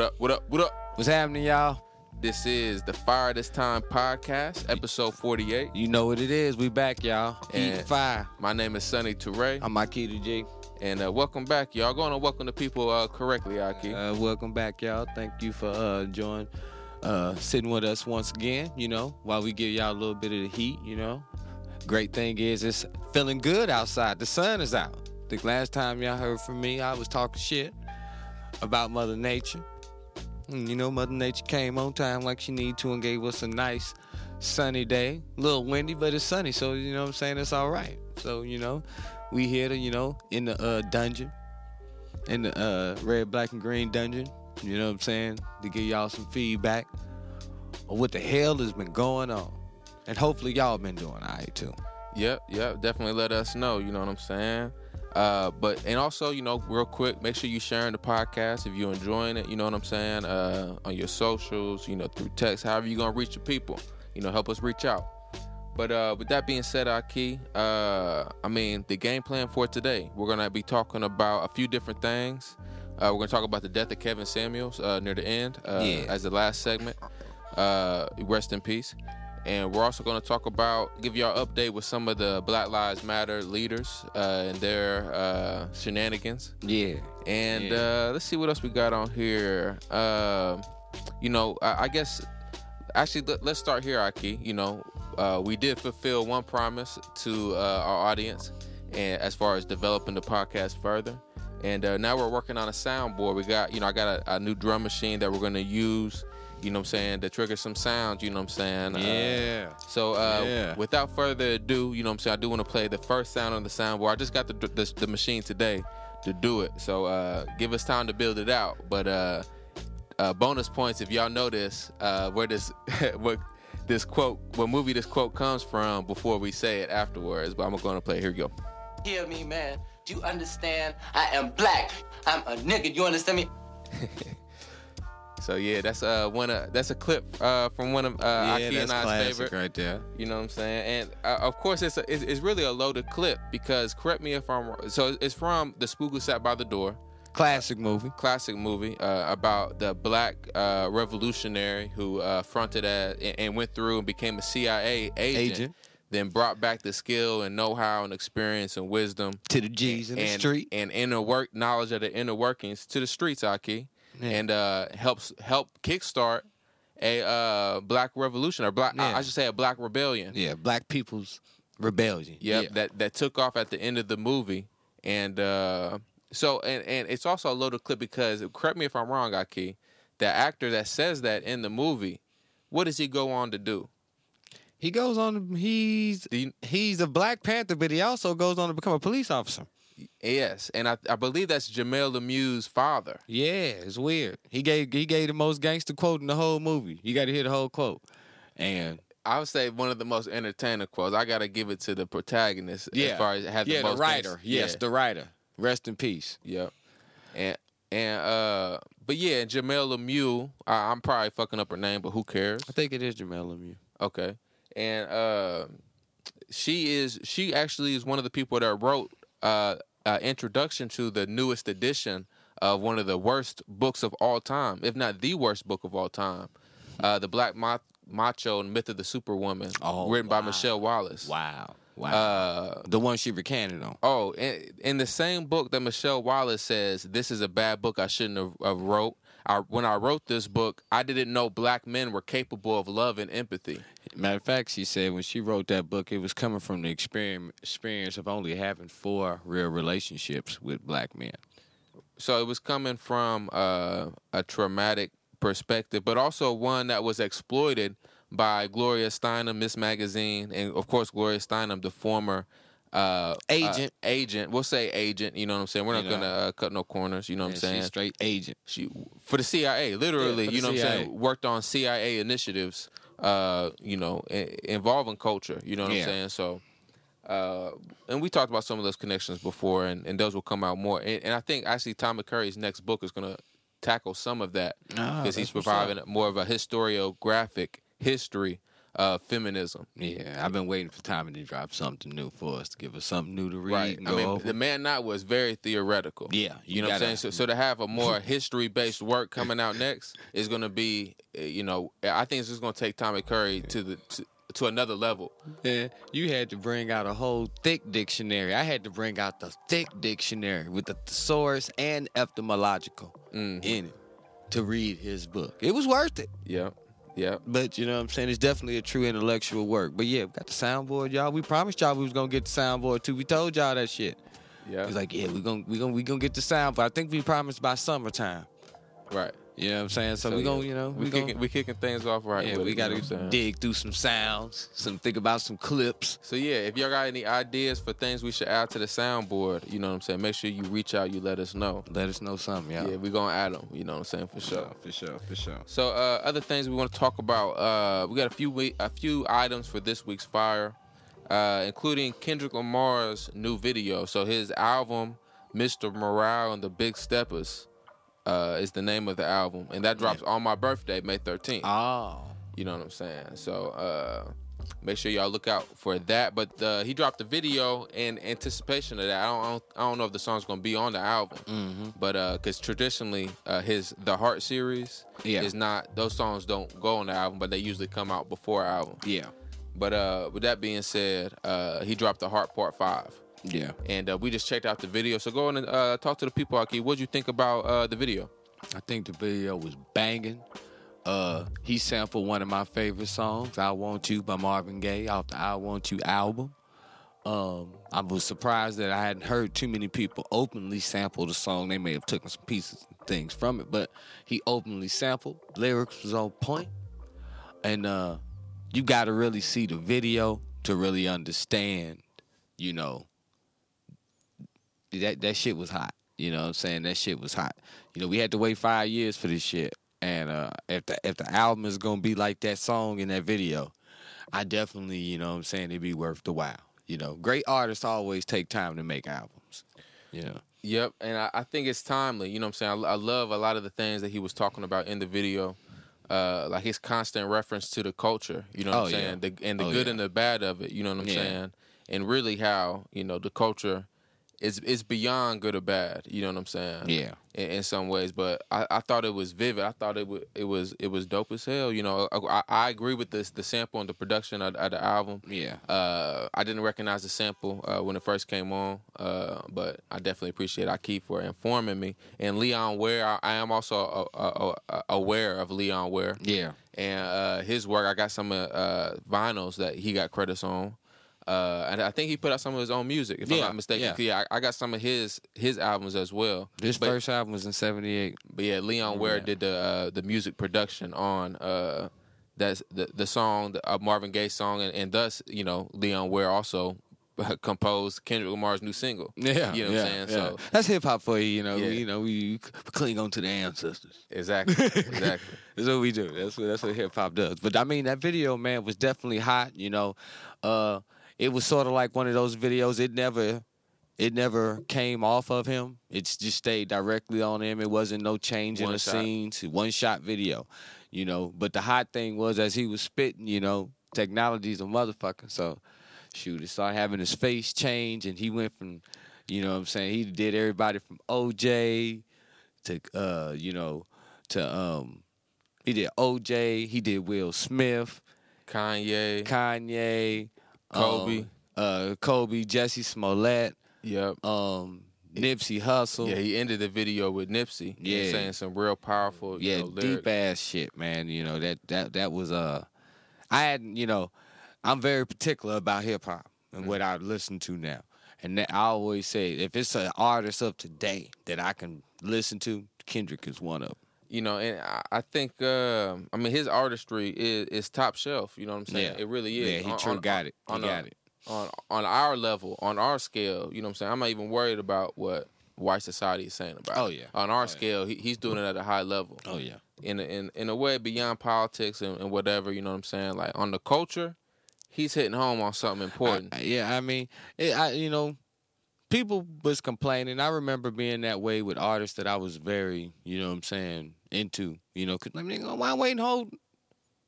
What up? What up? What up? What's happening, y'all? This is the Fire This Time podcast, episode 48. You know what it is. We back, y'all. And- fire. My name is Sunny Toure, I'm Akita G. and uh, welcome back, y'all. Going to welcome the people uh, correctly, Ahki. Uh, welcome back, y'all. Thank you for uh joining, uh, sitting with us once again. You know, while we give y'all a little bit of the heat. You know, great thing is it's feeling good outside. The sun is out. The last time y'all heard from me, I was talking shit about Mother Nature. And, you know, Mother Nature came on time like she need to and gave us a nice sunny day. A little windy, but it's sunny, so you know what I'm saying? It's all right. So, you know, we here to, you know, in the uh, dungeon, in the uh, red, black, and green dungeon, you know what I'm saying? To give y'all some feedback of what the hell has been going on. And hopefully y'all been doing all right too. Yep, yep. Definitely let us know. You know what I'm saying? Uh, but and also, you know, real quick, make sure you sharing the podcast if you're enjoying it. You know what I'm saying? Uh, on your socials, you know, through text, however you're gonna reach the people. You know, help us reach out. But uh, with that being said, Ahki, uh, I mean, the game plan for today, we're gonna be talking about a few different things. Uh, we're gonna talk about the death of Kevin Samuels uh, near the end, uh, Yeah. as the last segment. Uh, rest in peace. And we're also going to talk about, give y'all update with some of the Black Lives Matter leaders uh, and their uh, shenanigans. Yeah. And Yeah. uh, let's see what else we got on here. Um you know, I, I guess actually let, let's start here, Ahki. You know, uh, we did fulfill one promise to uh, our audience, and as far as developing the podcast further. And uh, now we're working on a soundboard. We got, you know, I got a, a new drum machine that we're going to use. You know what I'm saying? To trigger some sounds. You know what I'm saying? Uh, Yeah. so uh, Yeah. without further ado, you know what I'm saying, I do want to play the first sound on the soundboard. I just got the, the, the machine today to do it. So uh, give us time to build it out. But uh, uh, bonus points if y'all know this, uh, where this what this quote, what movie this quote comes from before we say it afterwards. But I'm going to play. it. Here we go. Hear me, man. Do you understand? I am black. I'm a nigga. You understand me? So yeah, that's uh one of that's a clip uh from one of uh yeah, Ahki that's and I's classic favorite. right there. You know what I'm saying? And uh, of course, it's, a, it's it's really a loaded clip because correct me if I'm wrong. So it's from The Spook Who Sat by the Door, Classic movie. classic movie uh, about the black uh, revolutionary who uh, fronted as and, and went through and became a CIA agent, Agent. then brought back the skill and know-how and experience and wisdom To the G's in the and, street. and inner work knowledge of the inner workings to the streets, Ahki, Yeah. and uh, helps help kickstart a uh, black revolution or black I- Yeah. I should say a black rebellion. Yeah, black people's rebellion. Yep, Yeah. that that took off at the end of the movie, and uh, so and and it's also a loaded clip because correct me if I'm wrong, Ahki, the actor that says that in the movie, what does he go on to do? He goes on. He's he's a Black Panther, but he also goes on to become a police officer. Yes, and I, I believe that's Jamel Lemieux's father. Yeah, it's weird. He gave he gave the most gangster quote in the whole movie. You got to hear the whole quote. And I would say one of the most entertaining quotes. I got to give it to the protagonist Yeah, as far as have the yeah, the most writer. gangst- Yes, yeah. the writer. Rest in peace. Yep. And and uh, but yeah, Jamel Lemieux. I, I'm probably fucking up her name, but who cares? I think it is Jamel Lemieux. Okay. And uh, she is she actually is one of the people that wrote uh, uh, introduction to the newest edition of one of the worst books of all time, if not the worst book of all time, uh, the Black Ma- Macho and Myth of the Superwoman, Oh, written by. Michele Wallace. Wow, wow. Uh, the one she recanted on. Oh, in, in the same book that Michele Wallace says, this is a bad book I shouldn't have, have wrote. I, when I wrote this book, I didn't know black men were capable of love and empathy. Matter of fact, she said when she wrote that book, it was coming from the experience experience of only having four real relationships with black men. So it was coming from uh, a traumatic perspective, but also one that was exploited by Gloria Steinem, Miss Magazine, and of course Gloria Steinem, the former uh, Agent. uh, agent. We'll say agent. You know what I'm saying? We're not You know. gonna uh, cut no corners. You know what I'm saying? straight agent. she for the CIA, literally, Yeah, you know what I'm saying, worked on CIA initiatives, uh, you know, i- involving culture, you know what Yeah. I'm saying? So, uh, and we talked about some of those connections before, and, and those will come out more. And, and I think actually Tommy Curry's next book is going to tackle some of that Ah, because he's providing more of a historiographic history uh, feminism. Yeah, I've been waiting for Tommy to drop something new for us to give us something new to read. Right. I mean, over. the man not was very theoretical. yeah, You, know what I'm saying? So, so to have a more history based work coming out next is going to be, uh, you know, I think it's just going to take Tommy Curry to the to, to another level. Yeah, you had to bring out a whole thick dictionary. I had to bring out the thick dictionary with the thesaurus and etymological Mhm. in it to read his book. It was worth it. Yep. Yep. But you know what I'm saying? It's definitely a true intellectual work. But yeah, we got the soundboard, y'all. We promised y'all we was gonna get the soundboard too. We told y'all that shit. Yeah. He's like, yeah, we gonna we gonna we gonna get the soundboard. I think we promised by summertime. right. You know what I'm saying? So, we yeah, gonna, you know, we, we, kicking, we kicking things off right. yeah, with we gotta you know what I'm saying? dig through some sounds, some think about some clips. So yeah, if y'all got any ideas for things we should add to the soundboard, you know what I'm saying. Make sure you reach out. You let us know. Let us know something, y'all. Yeah, we gonna add them. You know what I'm saying for sure. for sure, for sure. So uh, other things we want to talk about. Uh, we got a few we- a few items for this week's fire, uh, including Kendrick Lamar's new video. So his album, Mr. Morale and the Big Steppers, uh, is the name of the album, and that drops on my birthday, May 13th. Oh. You know what I'm saying? So uh, make sure y'all look out for that. But uh, he dropped the video in anticipation of that. I don't, I don't, I don't know if the song's gonna be on the album, Mm-hmm. but because traditionally uh, his the Heart series Yeah. is not those songs don't go on the album, but they usually come out before album. Yeah. But uh, with that being said, uh, he dropped the Heart Part Five. Yeah. And uh, we just checked out the video. So go on and uh, talk to the people, Ahki. What'd you think about uh, the video? I think the video was banging. Uh, he sampled one of my favorite songs, "I Want You" by Marvin Gaye, off the "I Want You" album. Um, I was surprised that I hadn't heard too many people openly sample the song. They may have taken some pieces and things from it, but he openly sampled. Lyrics was on point, and uh, you got to really see the video to really understand. You know, that that shit was hot. You know what I'm saying? That shit was hot. You know, we had to wait five years for this shit. And uh, if the if the album is gonna be like that song in that video, I definitely, you know what I'm saying, it'd be worth the while. You know, great artists always take time to make albums. You know. Yep, and I, I think it's timely. You know what I'm saying? I, I love a lot of the things that he was talking about in the video. Uh, like his constant reference to the culture, you know what Oh, I'm yeah. saying? The, and the Oh, good yeah. and the bad of it, you know what I'm Yeah. saying? And really how, you know, the culture is is beyond good or bad, you know what I'm saying? Yeah. In, in some ways, but I, I thought it was vivid. I thought it was it was it was dope as hell. You know, I, I agree with this the sample and the production of, of the album. Yeah. Uh, I didn't recognize the sample uh, when it first came on, uh, but I definitely appreciate Akeem for informing me. And Leon Ware, I, I am also uh, uh, uh, aware of Leon Ware Yeah. and uh, his work. I got some uh, uh, vinyls that he got credits on. Uh, and I think he put out some of his own music, if I'm Yeah, not mistaken. yeah. Yeah, I, I got some of his his albums as well. This but, first album was in '78. but yeah, Leon Ware did the uh, the music production on uh, that's the the song, the uh, Marvin Gaye song, and, and thus you know Leon Ware also composed Kendrick Lamar's new single. Yeah, you know what I'm saying. So that's hip hop for you. You know, Yeah. you know, we, we cling on to the ancestors. exactly, exactly. That's what we do. That's what that's what hip hop does. But I mean, that video, man, was definitely hot. You know, uh, it was sort of like one of those videos. It never, it never came off of him. It just stayed directly on him. It wasn't no change in the shot. scenes. One shot video. You know, but the hot thing was as he was spitting. You know, technology's a motherfucker. So, shoot, it started having his face change, and he went from, you know, what I'm saying he did everybody from OJ to, uh, you know, to um. He did OJ. He did Will Smith, Kanye. Kanye, Kobe. um, uh, Kobe, Jussie Smollett, Yep. um, Nipsey Hussle. Yeah, he ended the video with Nipsey. Yeah. saying some real powerful. You yeah, know, deep ass shit, man. You know that that that was uh, I had you know, I'm very particular about hip hop and what I listen to now, and that I always say if it's an artist of today that I can listen to, Kendrick is one of. 'em. You know, and I, I think um, I mean his artistry is, is top shelf. You know what I'm saying? Yeah. It really is. Yeah, he On- true on- got it. He on a- got it. on on our level, on our scale, you know what I'm saying? I'm not even worried about what white society is saying about. Oh, it. yeah. On our Oh, yeah. scale, he, he's doing it at a high level. Oh yeah. In a, in in a way beyond politics and, and whatever, you know what I'm saying? Like on the culture, he's hitting home on something important. I- yeah, I mean, it, I you know, people was complaining. I remember being that way with artists that I was very, you know, what I'm saying, into. You know, cause I mean, why waiting hold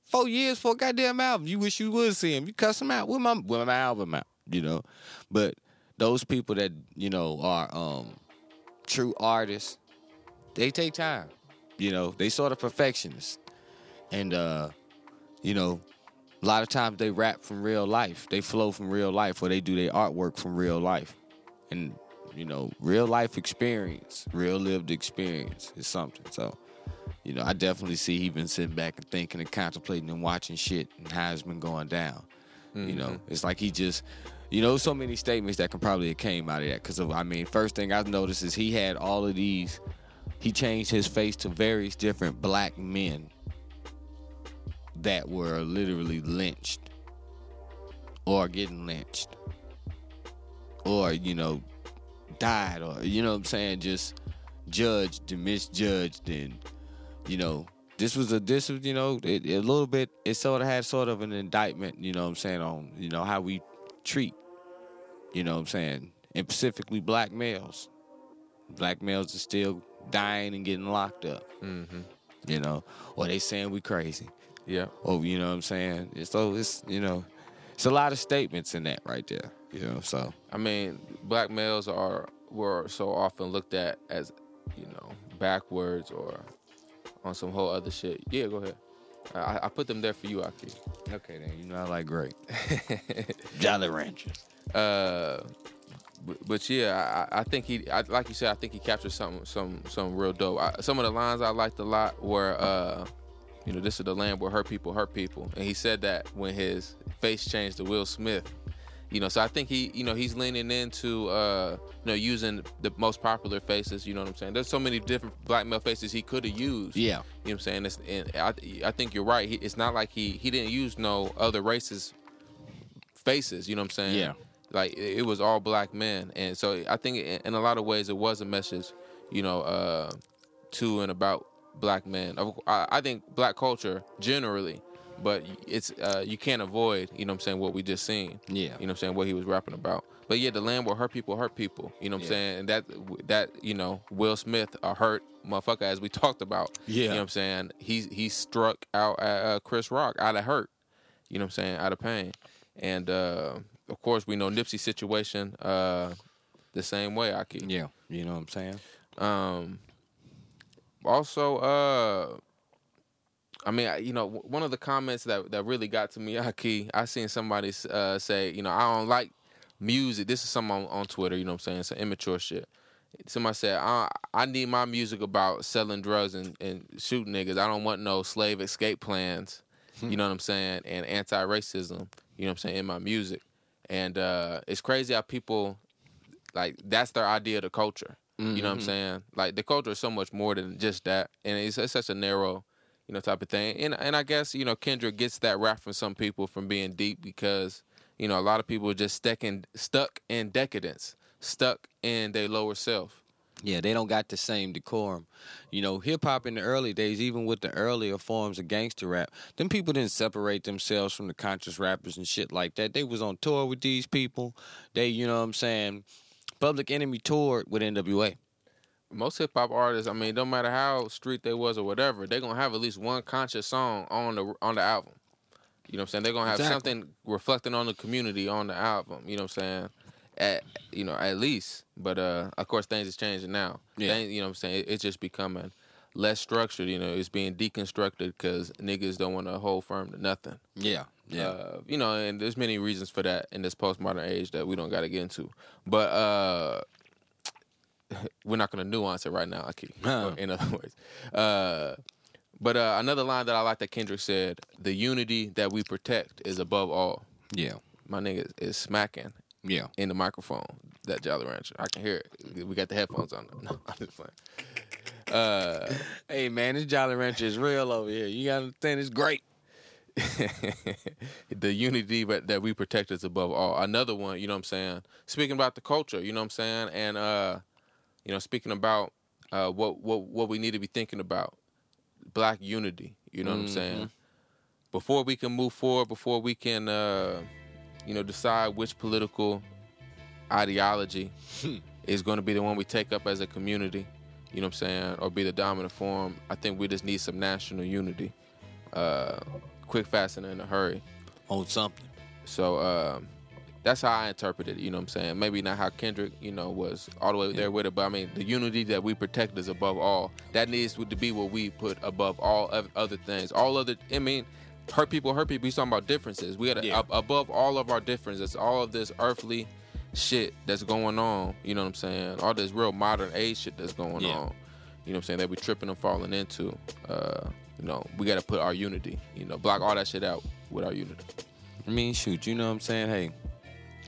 four years for a goddamn album. You wish you would see him. You cuss him out with my with my album out, you know. But those people that you know are um true artists, they take time. You know, they sort of perfectionists, and uh, you know, a lot of times they rap from real life. They flow from real life, or they do their artwork from real life, and you know, real life experience, real lived experience is something. So, you know, I definitely see he been sitting back and thinking and contemplating and watching shit and how it's been going down. You know, mm-hmm. it's like he just, you know, so many statements that can probably have came out of that. Because I mean, first thing I've noticed is he had all of these. He changed his face to various different black men that were literally lynched or getting lynched or you know died or you know what I'm saying just judged and misjudged and you know this was a this was you know it, a little bit it sort of had sort of an indictment you know what I'm saying on you know how we treat you know what I'm saying and specifically black males black males are still dying and getting locked up Mm-hmm. you know or they saying we crazy Yeah. or you know what I'm saying so it's you know it's a lot of statements in that right there you know so I mean, black males are were so often looked at as, you know, backwards or on some whole other shit. Yeah, go ahead. I, I put them there for you, Ahki. okay then you know I like great Jolly Ranchers Uh, but, but yeah, I, I think he, I, like you said, I think he captured some, some, some real dope. I, some of the lines I liked a lot were, uh, you know, this is the land where hurt people hurt people, and he said that when his face changed to Will Smith. You know, so I think he, you know, he's leaning into, uh, you know, using the most popular faces. You know what I'm saying? There's so many different black male faces he could have used. yeah You know what I'm saying? It's, and I, I think you're right. He, it's not like he he didn't use no other races faces. You know what I'm saying? Yeah. Like it, it was all black men, and so I think in, in a lot of ways it was a message, you know, uh, to and about black men. Of- I, I think black culture generally, but it's uh, you can't avoid. You know what I'm saying? What we just seen. Yeah. You know what I'm saying? What he was rapping about. But yeah, the land where hurt people hurt people. You know what I'm saying? And that that you know Will Smith a hurt motherfucker as we talked about. Yeah. You know what I'm saying? He he struck out at uh, Chris Rock out of hurt. You know what I'm saying? Out of pain. And uh, of course we know Nipsey's situation uh, the same way. I Ahki. yeah you know what I'm saying Um, also, uh, I mean, I- you know, one of the comments that that really got to me, Ahki, I seen somebody uh, say, you know, I don't like music. This is something on, on Twitter. You know what I'm saying? Some immature shit. Somebody said, I, I need my music about selling drugs and, and shooting niggas. I don't want no slave escape plans. You know what I'm saying? And anti-racism. You know what I'm saying in my music. And uh, it's crazy how people like that's their idea of the culture. You know what I'm saying? Like the culture is so much more than just that, and it's, it's such a narrow, you know, type of thing. And and I guess you know Kendrick gets that rap from some people from being deep because you know a lot of people are just stuck in stuck in decadence, stuck in their lower self. Yeah, they don't got the same decorum. You know, hip hop in the early days, even with the earlier forms of gangster rap, them people didn't separate themselves from the conscious rappers and shit like that. They was on tour with these people. They, you know what I'm saying, Public Enemy toured with NWA. Most hip hop artists, I mean, no matter how street they was or whatever, they're gonna have at least one conscious song on the on the album. You know what I'm saying? They're gonna have Exactly. something reflecting on the community on the album. You know what I'm saying? At you know, at least. But uh of course things is changing now. Yeah. Things- you know what I'm saying? It, it's just becoming less structured, you know, it's being deconstructed because niggas don't want to hold firm to nothing. Yeah, yeah. Uh, you know, and there's many reasons for that in this postmodern age that we don't got to get into. But uh, we're not going to nuance it right now, Ahki. Huh. In other words, uh, but uh, another line that I like that Kendrick said: "The unity that we protect is above all." yeah, My nigga is smacking yeah. in the microphone. That Jolly Rancher, I can hear it. We got the headphones on. No, I'm just playing. Uh, Hey man, this Jolly Rancher is real over here. You gotta understand, it's great. the unity that we protect is above all. Another one, you know what I'm saying? Speaking about the culture, you know what I'm saying? And uh, you know, speaking about uh what what what we need to be thinking about. Black unity, you know what I'm saying? Before we can move forward, before we can uh you know, decide which political ideology is going to be the one we take up as a community, you know what I'm saying, or be the dominant form. I think we just need some national unity. Uh, quick, fast, and in a hurry. On something. So um, that's how I interpreted it. You know what I'm saying? Maybe not how Kendrick, you know, was all the way there with it, but I mean, the unity that we protect is above all. That needs to be what we put above all other things. All other, I mean, hurt people, hurt people. He's talking about differences. We got to Yeah. ab- above all of our differences, all of this earthly shit that's going on. You know what I'm saying? All this real modern age shit that's going Yeah. on. You know what I'm saying? That we tripping and falling into. Uh, you know, we got to put our unity. You know, block all that shit out with our unity. I mean, shoot, you know what I'm saying? Hey,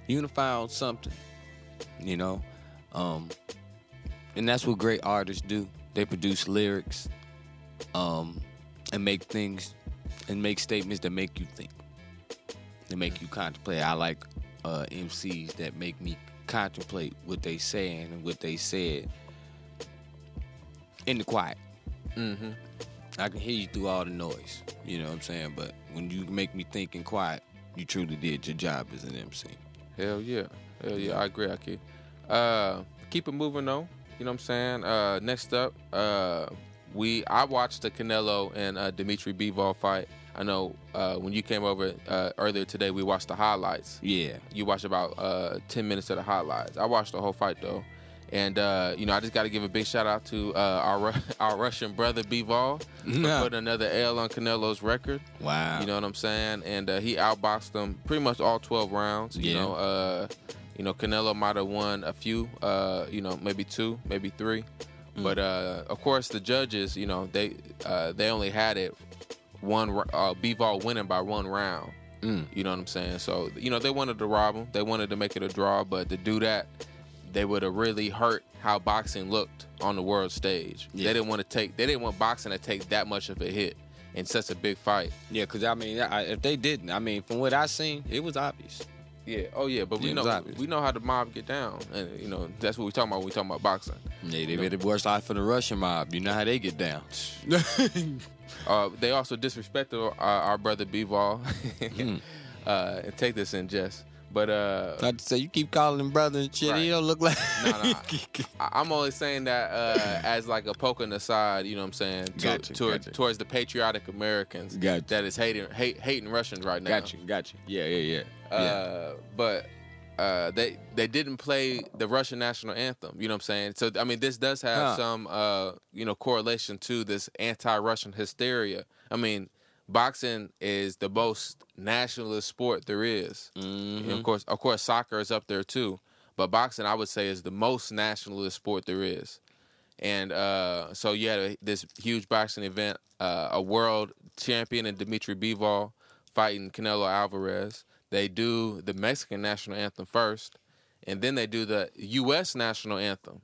unify on something, you know? Um, and that's what great artists do. They produce lyrics um, and make things and make statements that make you think. that make you contemplate. I like uh, MCs that make me contemplate what they saying and what they said in the quiet. Mm-hmm. I can hear you through all the noise. You know what I'm saying? But when you make me think in quiet, you truly did your job as an MC. Hell yeah. Hell yeah. I agree, Ahki. Uh keep it moving though. You know what I'm saying? Uh next up, uh we I watched the Canelo and uh Dmitry Bivol fight. I know uh when you came over uh earlier today we watched the highlights. Yeah. You watched about uh 10 minutes of the highlights. I watched the whole fight though. And uh, you know, I just got to give a big shout out to uh, our our Russian brother Bivol for Yeah. putting another L on Canelo's record. Wow. You know what I'm saying? And uh, he outboxed them pretty much all 12 rounds. You Yeah. know, uh, you know, Canelo might have won a few. Uh, you know, maybe two, maybe three. Mm. But uh, of course, the judges, you know, they uh, they only had it one. Uh, Bivol winning by one round. Mm. You know what I'm saying? So you know, they wanted to rob him. They wanted to make it a draw, but to do that, they would have really hurt how boxing looked on the world stage. Yeah. They didn't want to take. They didn't want boxing to take that much of a hit in such a big fight. Yeah, because I mean, I, if they didn't, I mean, from what I seen, it was obvious. Yeah. Oh yeah. But we Yeah, know we know how the mob get down, and you know that's what we talking about when we talking about boxing. Yeah, they made it worse off for the Russian mob. You know how they get down. Uh, they also disrespected our, our brother Bivol. Mm. uh, take this in jest. But uh, to say you keep calling him brother and shit. He don't look like. No, no, I, I'm only saying that uh, as like a poke in the side. You know what I'm saying? To, Gotcha, toward- gotcha. Towards the patriotic Americans Gotcha. that is hating hate, hating Russians right now. Gotcha, gotcha. got. Yeah, yeah, yeah. Uh, but uh, they they didn't play the Russian national anthem. You know what I'm saying? So I mean, this does have Huh. some uh, you know correlation to this anti-Russian hysteria. I mean, boxing is the most nationalist sport there is. Mhm. of course, of course, soccer is up there too. But boxing, I would say, is the most nationalist sport there is. And uh, so you had a, this huge boxing event, uh, a world champion in Dmitry Bivol fighting Canelo Alvarez. They do the Mexican national anthem first, and then they do the U.S. national anthem.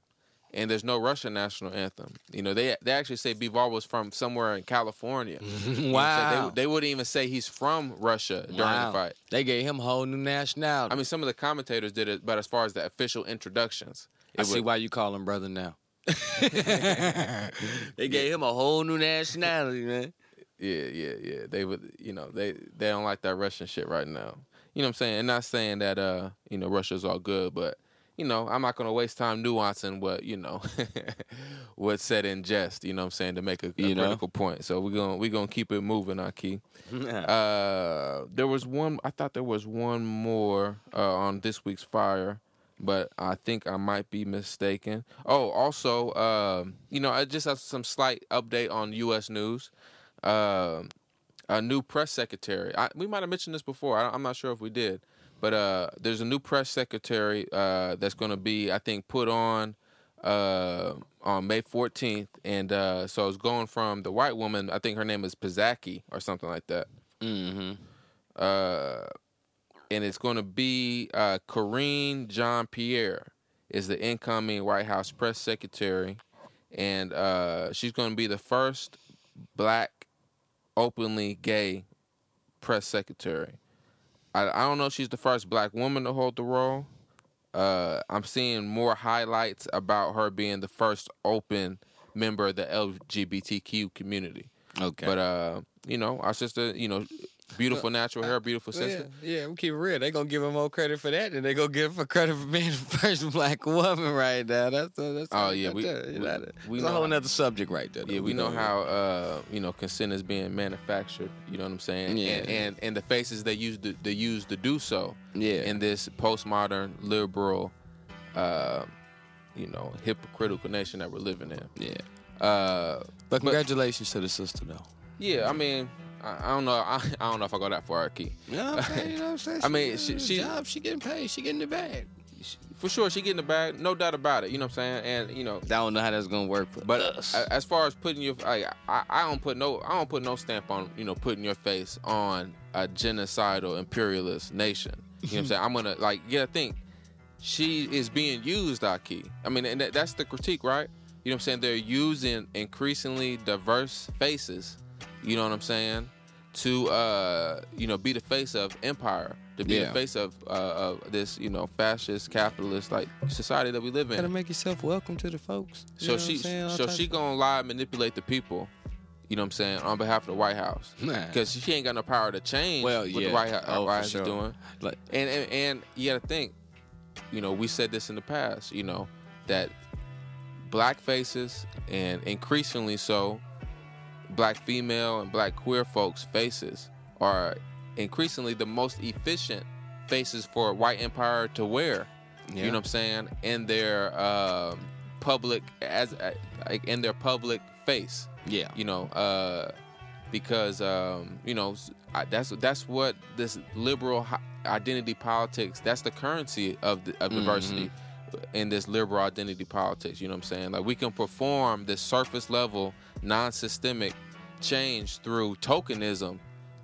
And there's no Russian national anthem. You know, they they actually say Bivol was from somewhere in California. You know what I'm saying? wow. They, they wouldn't even say he's from Russia during wow. the fight. They gave him a whole new nationality. I mean, some of the commentators did it, but as far as the official introductions, I see why you call him brother now. they gave him a whole new nationality, man. yeah, yeah, yeah. They would, you know, they they don't like that Russian shit right now. You know what I'm saying? And not saying that uh, you know, Russia's all good, but you know, I'm not gonna waste time nuancing what you know, what's said in jest. You know what I'm saying to make a, a You know? critical point. So we're gonna we're gonna keep it moving, Ahki. Uh, there was one. I thought there was one more uh, on this week's fire, but I think I might be mistaken. Oh, also, um, you know, I just have some slight update on U.S. news. Um a new press secretary. I, we might have mentioned this before. I, I'm not sure if we did, but uh, there's a new press secretary uh, that's going to be, I think, put on uh, on May 14th, and uh, so it's going from the white woman. I think her name is Pizaki or something like that. mm-hmm. Uh, and it's going to be uh, Karine Jean-Pierre is the incoming White House press secretary, and uh, she's going to be the first black, openly gay press secretary. I, I don't know if she's the first black woman to hold the role. Uh, I'm seeing more highlights about her being the first open member of the LGBTQ community. Okay. But uh, you know, our sister, you know, beautiful natural hair, beautiful sister. yeah, we keep it real. They gonna give him more credit for that than they gonna give him credit for being the first black woman right now. That's that's Oh, yeah, we- that's, we- that, we that's a whole how- nother subject right there. though. Yeah, we know gonna- how uh, you know consent is being manufactured. You know what I'm saying? Yeah. And and, and the faces they use to, they use to do so Yeah, in this postmodern liberal, uh, you know, hypocritical nation that we're living in. yeah. Uh, But congratulations to the sister though. yeah, I mean, I, I don't know. I, I don't know if I go that far, Key. Yeah, I'm saying, you know what I'm saying. I mean, she, she- she- job, she getting paid, she getting the bag. For sure, she getting the bag, no doubt about it. You know what I'm saying? And you know, I don't know how that's gonna work, for But us. as far as putting your, like, I, I don't put no, I don't put no stamp on, you know, putting your face on a genocidal imperialist nation. You know what I'm saying? I'm gonna like, yeah, think she is being used, Ahki. I mean, and that, that's the critique, right? You know what I'm saying? They're using increasingly diverse faces. You know what I'm saying? To uh, you know, be the face of empire, to be Yeah. the face of uh, of this, you know, fascist, capitalist like society that we live in. gotta make yourself welcome to the folks. So she, so she gonna lie, and manipulate the people. You know what I'm saying on behalf of the White House Nah. because she ain't got no power to change Well, what yeah. the White, House, Oh, for White sure. is doing. like And, and and you got to think, you know, we said this in the past. You know that black faces and increasingly so, black female and black queer folks' faces are increasingly the most efficient faces for white empire to wear. yeah. You know what I'm saying? In their um, public as uh, like in their public face. yeah, You know, uh, because um, you know I, that's that's what this liberal identity politics. That's the currency of the, of diversity in this liberal identity politics. You know what I'm saying? Like we can perform this surface level, non-systemic change through tokenism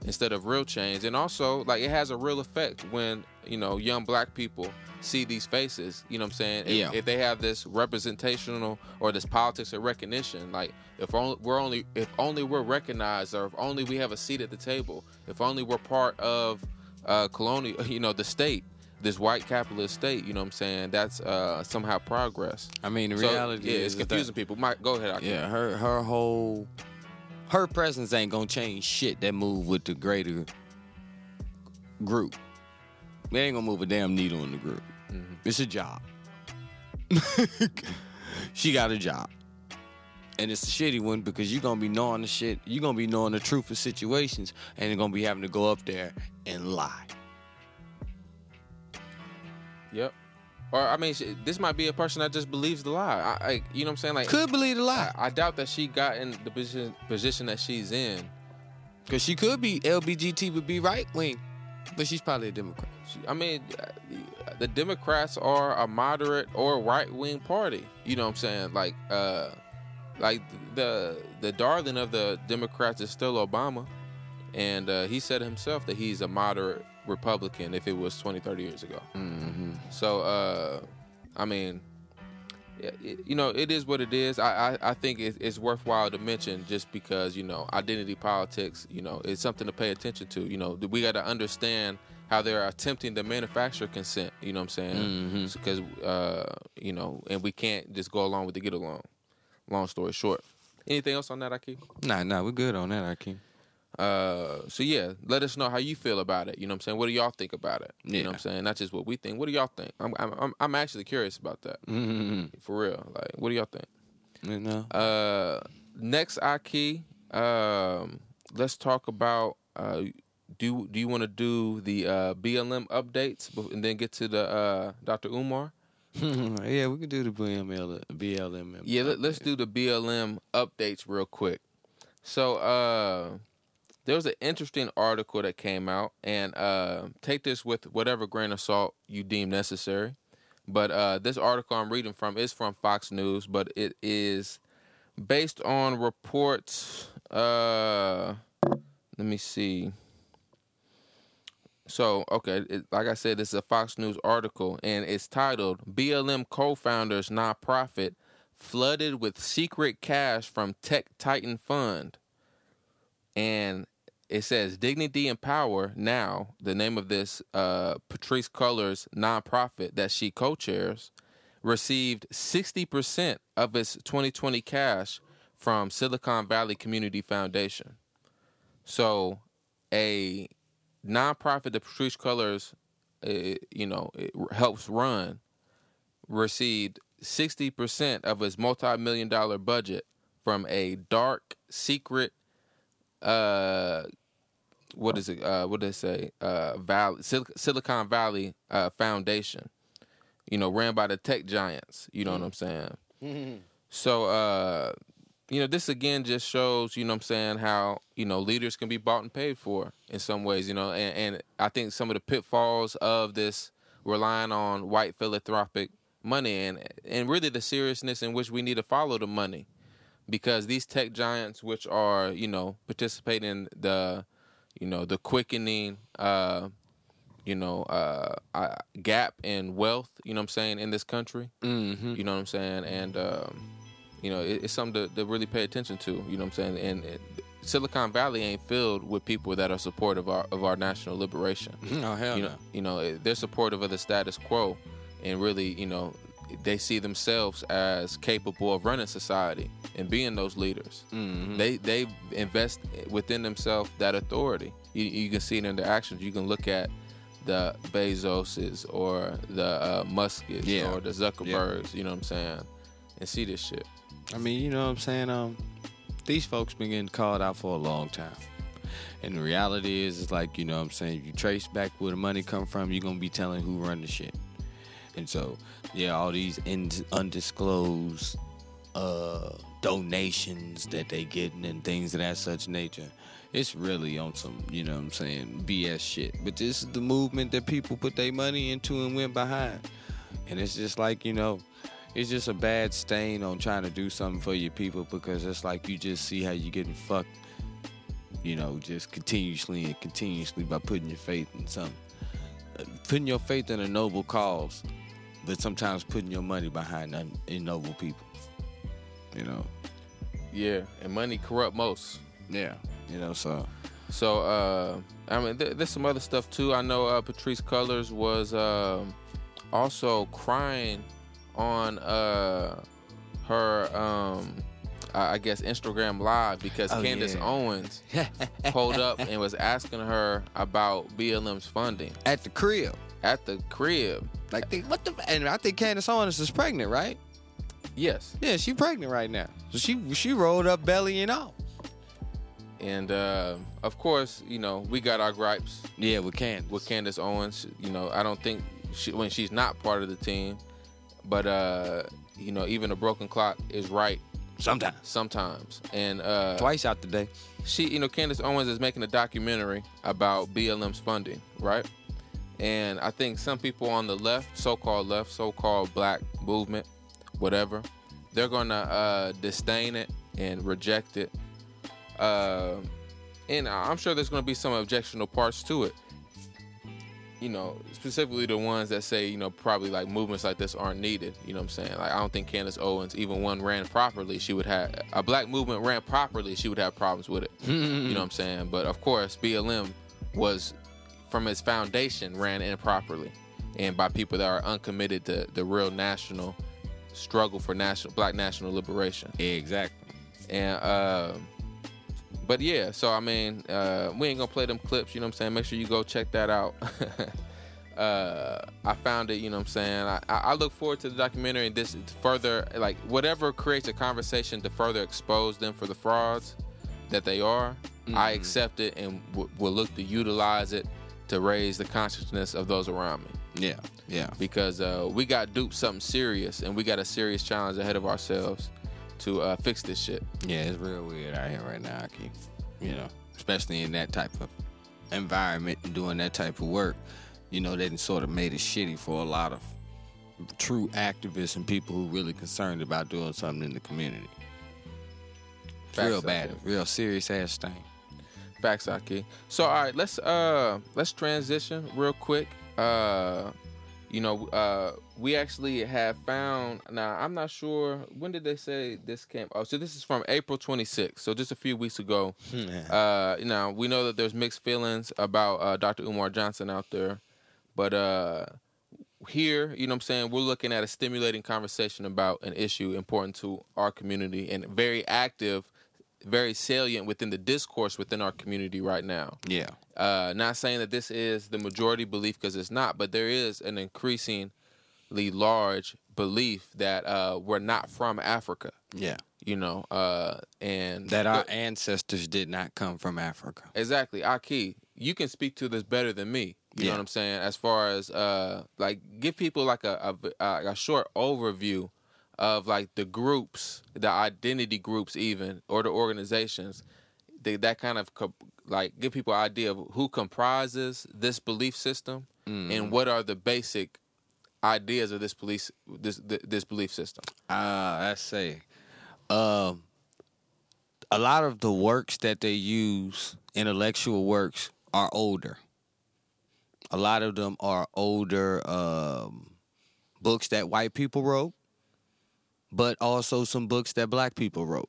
instead of real change, and also like it has a real effect when you know young black people see these faces. You know what I'm saying? If, Yeah. if they have this representational or this politics of recognition, like if only, we're only if only we're recognized, or if only we have a seat at the table, if only we're part of uh, colonial, you know, the state, this white capitalist state. You know what I'm saying? That's uh, somehow progress. I mean, the So, reality yeah, is it's is that- confusing people. Mike, go ahead. Akeem. Yeah, her her whole her presence ain't gonna change shit that move with the greater group. They ain't gonna move a damn needle in the group. It's a job. she got a job. And it's a shitty one because you're gonna be knowing the shit, you're gonna be knowing the truth of situations, and you're gonna be having to go up there and lie. Yep. Or I mean, she, this might be a person that just believes the lie. I, I you know what I'm saying? Like, Could believe the lie. I, I doubt that she got in the position position that she's in. Because she could be LBGT would be right wing, but she's probably a Democrat. She, I mean, uh, the Democrats are a moderate or right wing party. You know what I'm saying? Like, uh, like the the darling of the Democrats is still Obama, and uh, he said himself that he's a moderate Republican. If it was 20, 30 years ago. Mm-hmm. So, uh, I mean, you know, it is what it is. I, I, I think it, it's worthwhile to mention just because, you know, identity politics, you know, is something to pay attention to. You know, we got to understand how they're attempting to manufacture consent, you know what I'm saying? Because, uh, you know, and we can't just go along with the get along. Long story short. Anything else on that, Ahki? Nah, nah, we're good on that, Akeem. Uh, so yeah, let us know how you feel about it. You know what I'm saying? What do y'all think about it? You know what I'm saying? Not just what we think. What do y'all think? I'm I'm I'm, I'm actually curious about that. Mm-hmm. For real. Like, what do y'all think? You know? Uh, next, Ahki, um, let's talk about. Uh, do do you want to do the uh, BLM updates and then get to the uh, Dr. Umar? yeah, we can do the BLM. BLM. Yeah, let, us do the BLM updates real quick. So, uh, there was an interesting article that came out, and uh, take this with whatever grain of salt you deem necessary. But uh, this article I'm reading from is from Fox News, but it is based on reports. Uh, let me see. So, okay, it, like I said, this is a Fox News article, and it's titled BLM co founders nonprofit flooded with secret cash from Tech Titan Fund. And it says Dignity and Power Now, the name of this uh, Patrisse Cullors nonprofit that she co chairs, received 60% of its 2020 cash from Silicon Valley Community Foundation. So a nonprofit that Patrisse Cullors, uh, you know, helps run, received sixty percent of its multi-million dollar budget from a dark secret. Uh, what is it? Uh, what did they say? Uh, Valley Sil- Silicon Valley uh, Foundation. You know, ran by the tech giants. You know what I'm saying? So, uh, you know, this again just shows, you know what I'm saying, how, you know, leaders can be bought and paid for in some ways, you know, and, and I think some of the pitfalls of this relying on white philanthropic money and and really the seriousness in which we need to follow the money. Because these tech giants which are, you know, participating in the you know, the quickening uh you know, uh, uh, gap in wealth, you know what I'm saying, in this country. Mm-hmm. You know what I'm saying? And um, you know, it, it's something to, to really pay attention to. You know what I'm saying? And it, Silicon Valley ain't filled with people that are supportive of our, of our national liberation. Oh hell you know, no. you know, they're supportive of the status quo, and really, you know, they see themselves as capable of running society and being those leaders. Mm-hmm. They they invest within themselves that authority. You, you can see it in their actions. You can look at the Bezoses or the uh, Muskets Yeah. or the Zuckerbergs. You know what I'm saying? And see this shit. I mean, you know what I'm saying? Um, these folks been getting called out for a long time. And the reality is, it's like, you know what I'm saying? If you trace back where the money come from, you're going to be telling who run the shit. And so, yeah, all these in- undisclosed uh, donations that they getting and things of that such nature. It's really on some, you know what I'm saying, BS shit. But this is the movement that people put their money into and went behind. And it's just like, you know, it's just a bad stain on trying to do something for your people because it's like you just see how you're getting fucked, you know, just continuously and continuously by putting your faith in something. Putting your faith in a noble cause, but sometimes putting your money behind un- ignoble people. You know? Yeah, and money corrupt most. Yeah. You know, so. So uh, I mean, th- there's some other stuff too. I know uh, Patrisse Cullors was um also crying on uh, her, um, I I guess Instagram Live because Oh, Candace yeah. Owens pulled up and was asking her about BLM's funding At the crib. At the crib. Like, think, what the. And I think Candace Owens is pregnant, right? Yes, Yeah, she pregnant right now. So she she rolled up belly and all. and uh, of course, you know we got our gripes Yeah, with Candace. with Candace Owens. You know, I don't think she, when she's not part of the team, but uh, you know, even a broken clock is right Sometimes. sometimes. And uh, Twice out the day. she, you know, Candace Owens is making a documentary about BLM's funding, right? And I think some people on the left, so-called left, so-called black movement, whatever, they're gonna uh, disdain it and reject it. Uh, and I'm sure there's gonna be some objectionable parts to it. You know, specifically the ones that say, you know, probably like movements like this aren't needed. You know what I'm saying? Like I don't think Candace Owens, even one ran properly, she would have a black movement ran properly, she would have problems with it. You know what I'm saying? But of course, BLM was from its foundation ran improperly, and by people that are uncommitted to the real national struggle for national black national liberation. Exactly. And uh, but yeah, so I mean, uh, we ain't gonna play them clips. You know what I'm saying? Make sure you go check that out. uh, I found it. You know what I'm saying? I, I look forward to the documentary and this further like whatever creates a conversation to further expose them for the frauds that they are. I accept it and w- will look to utilize it to raise the consciousness of those around me Yeah. Yeah. because uh, we got duped something serious and we got a serious challenge ahead of ourselves to uh, fix this shit. Yeah, it's real weird out here right now, Ahki. You know, especially in that type of environment and doing that type of work. You know, they sort of made it shitty for a lot of true activists and people who really concerned about doing something in the community. Facts, real bad, real serious ass thing. Facts, Ahki. So all right, let's uh let's transition real quick. Uh you know, uh we actually have found now I'm not sure when did they say this came oh so this is from April 26th, so just a few weeks ago. Uh now we know that there's mixed feelings about uh Dr. Umar Johnson out there, but uh here, you know what I'm saying, we're looking at a stimulating conversation about an issue important to our community and very active very salient within the discourse within our community right now. Yeah. Uh, not saying that this is the majority belief because it's not, but there is an increasingly large belief that uh, we're not from Africa. Yeah. You know, uh, and That our but- ancestors did not come from Africa. Exactly. Ahki, you can speak to this better than me. You know what I'm saying? As far as uh like give people like a, a, a short overview of like the groups, the identity groups even or the organizations they, that kind of co- like give people an idea of who comprises this belief system and what are the basic ideas of this police this this belief system. Uh, I say, um, a lot of the works that they use, intellectual works, are older. A lot of them are older um, books that white people wrote, but also some books that black people wrote.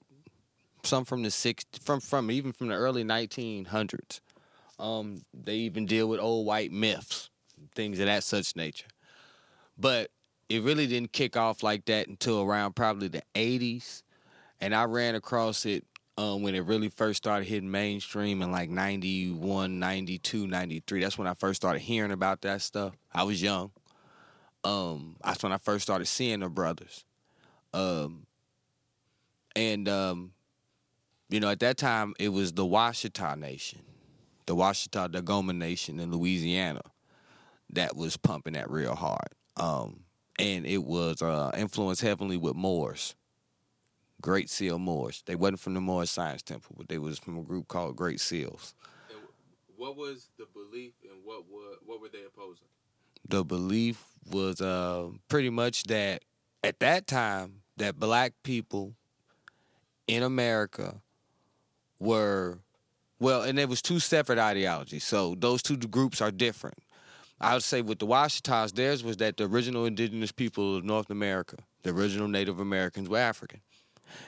Some from the six, from from even from the early 1900s. Um, they even deal with old white myths, things of that such nature. But it really didn't kick off like that until around probably the 80s. And I ran across it um, when it really first started hitting mainstream in like 91, 92, 93. That's when I first started hearing about that stuff. I was young. Um, that's when I first started seeing the brothers. Um, and, um, you know, at that time, it was the Washitaw Nation, the Washitaw Dagoma Nation in Louisiana that was pumping that real hard. Um, and it was uh, influenced heavily with Moors, Great Seal Moors. They wasn't from the Moorish Science Temple, but they was from a group called Great Seals. What was the belief and what were, what were they opposing? The belief was uh, pretty much that at that time that black people in America were well, and it was two separate ideologies. So those two groups are different. I would say with the Washitaws, theirs was that the original indigenous people of North America, the original Native Americans, were African,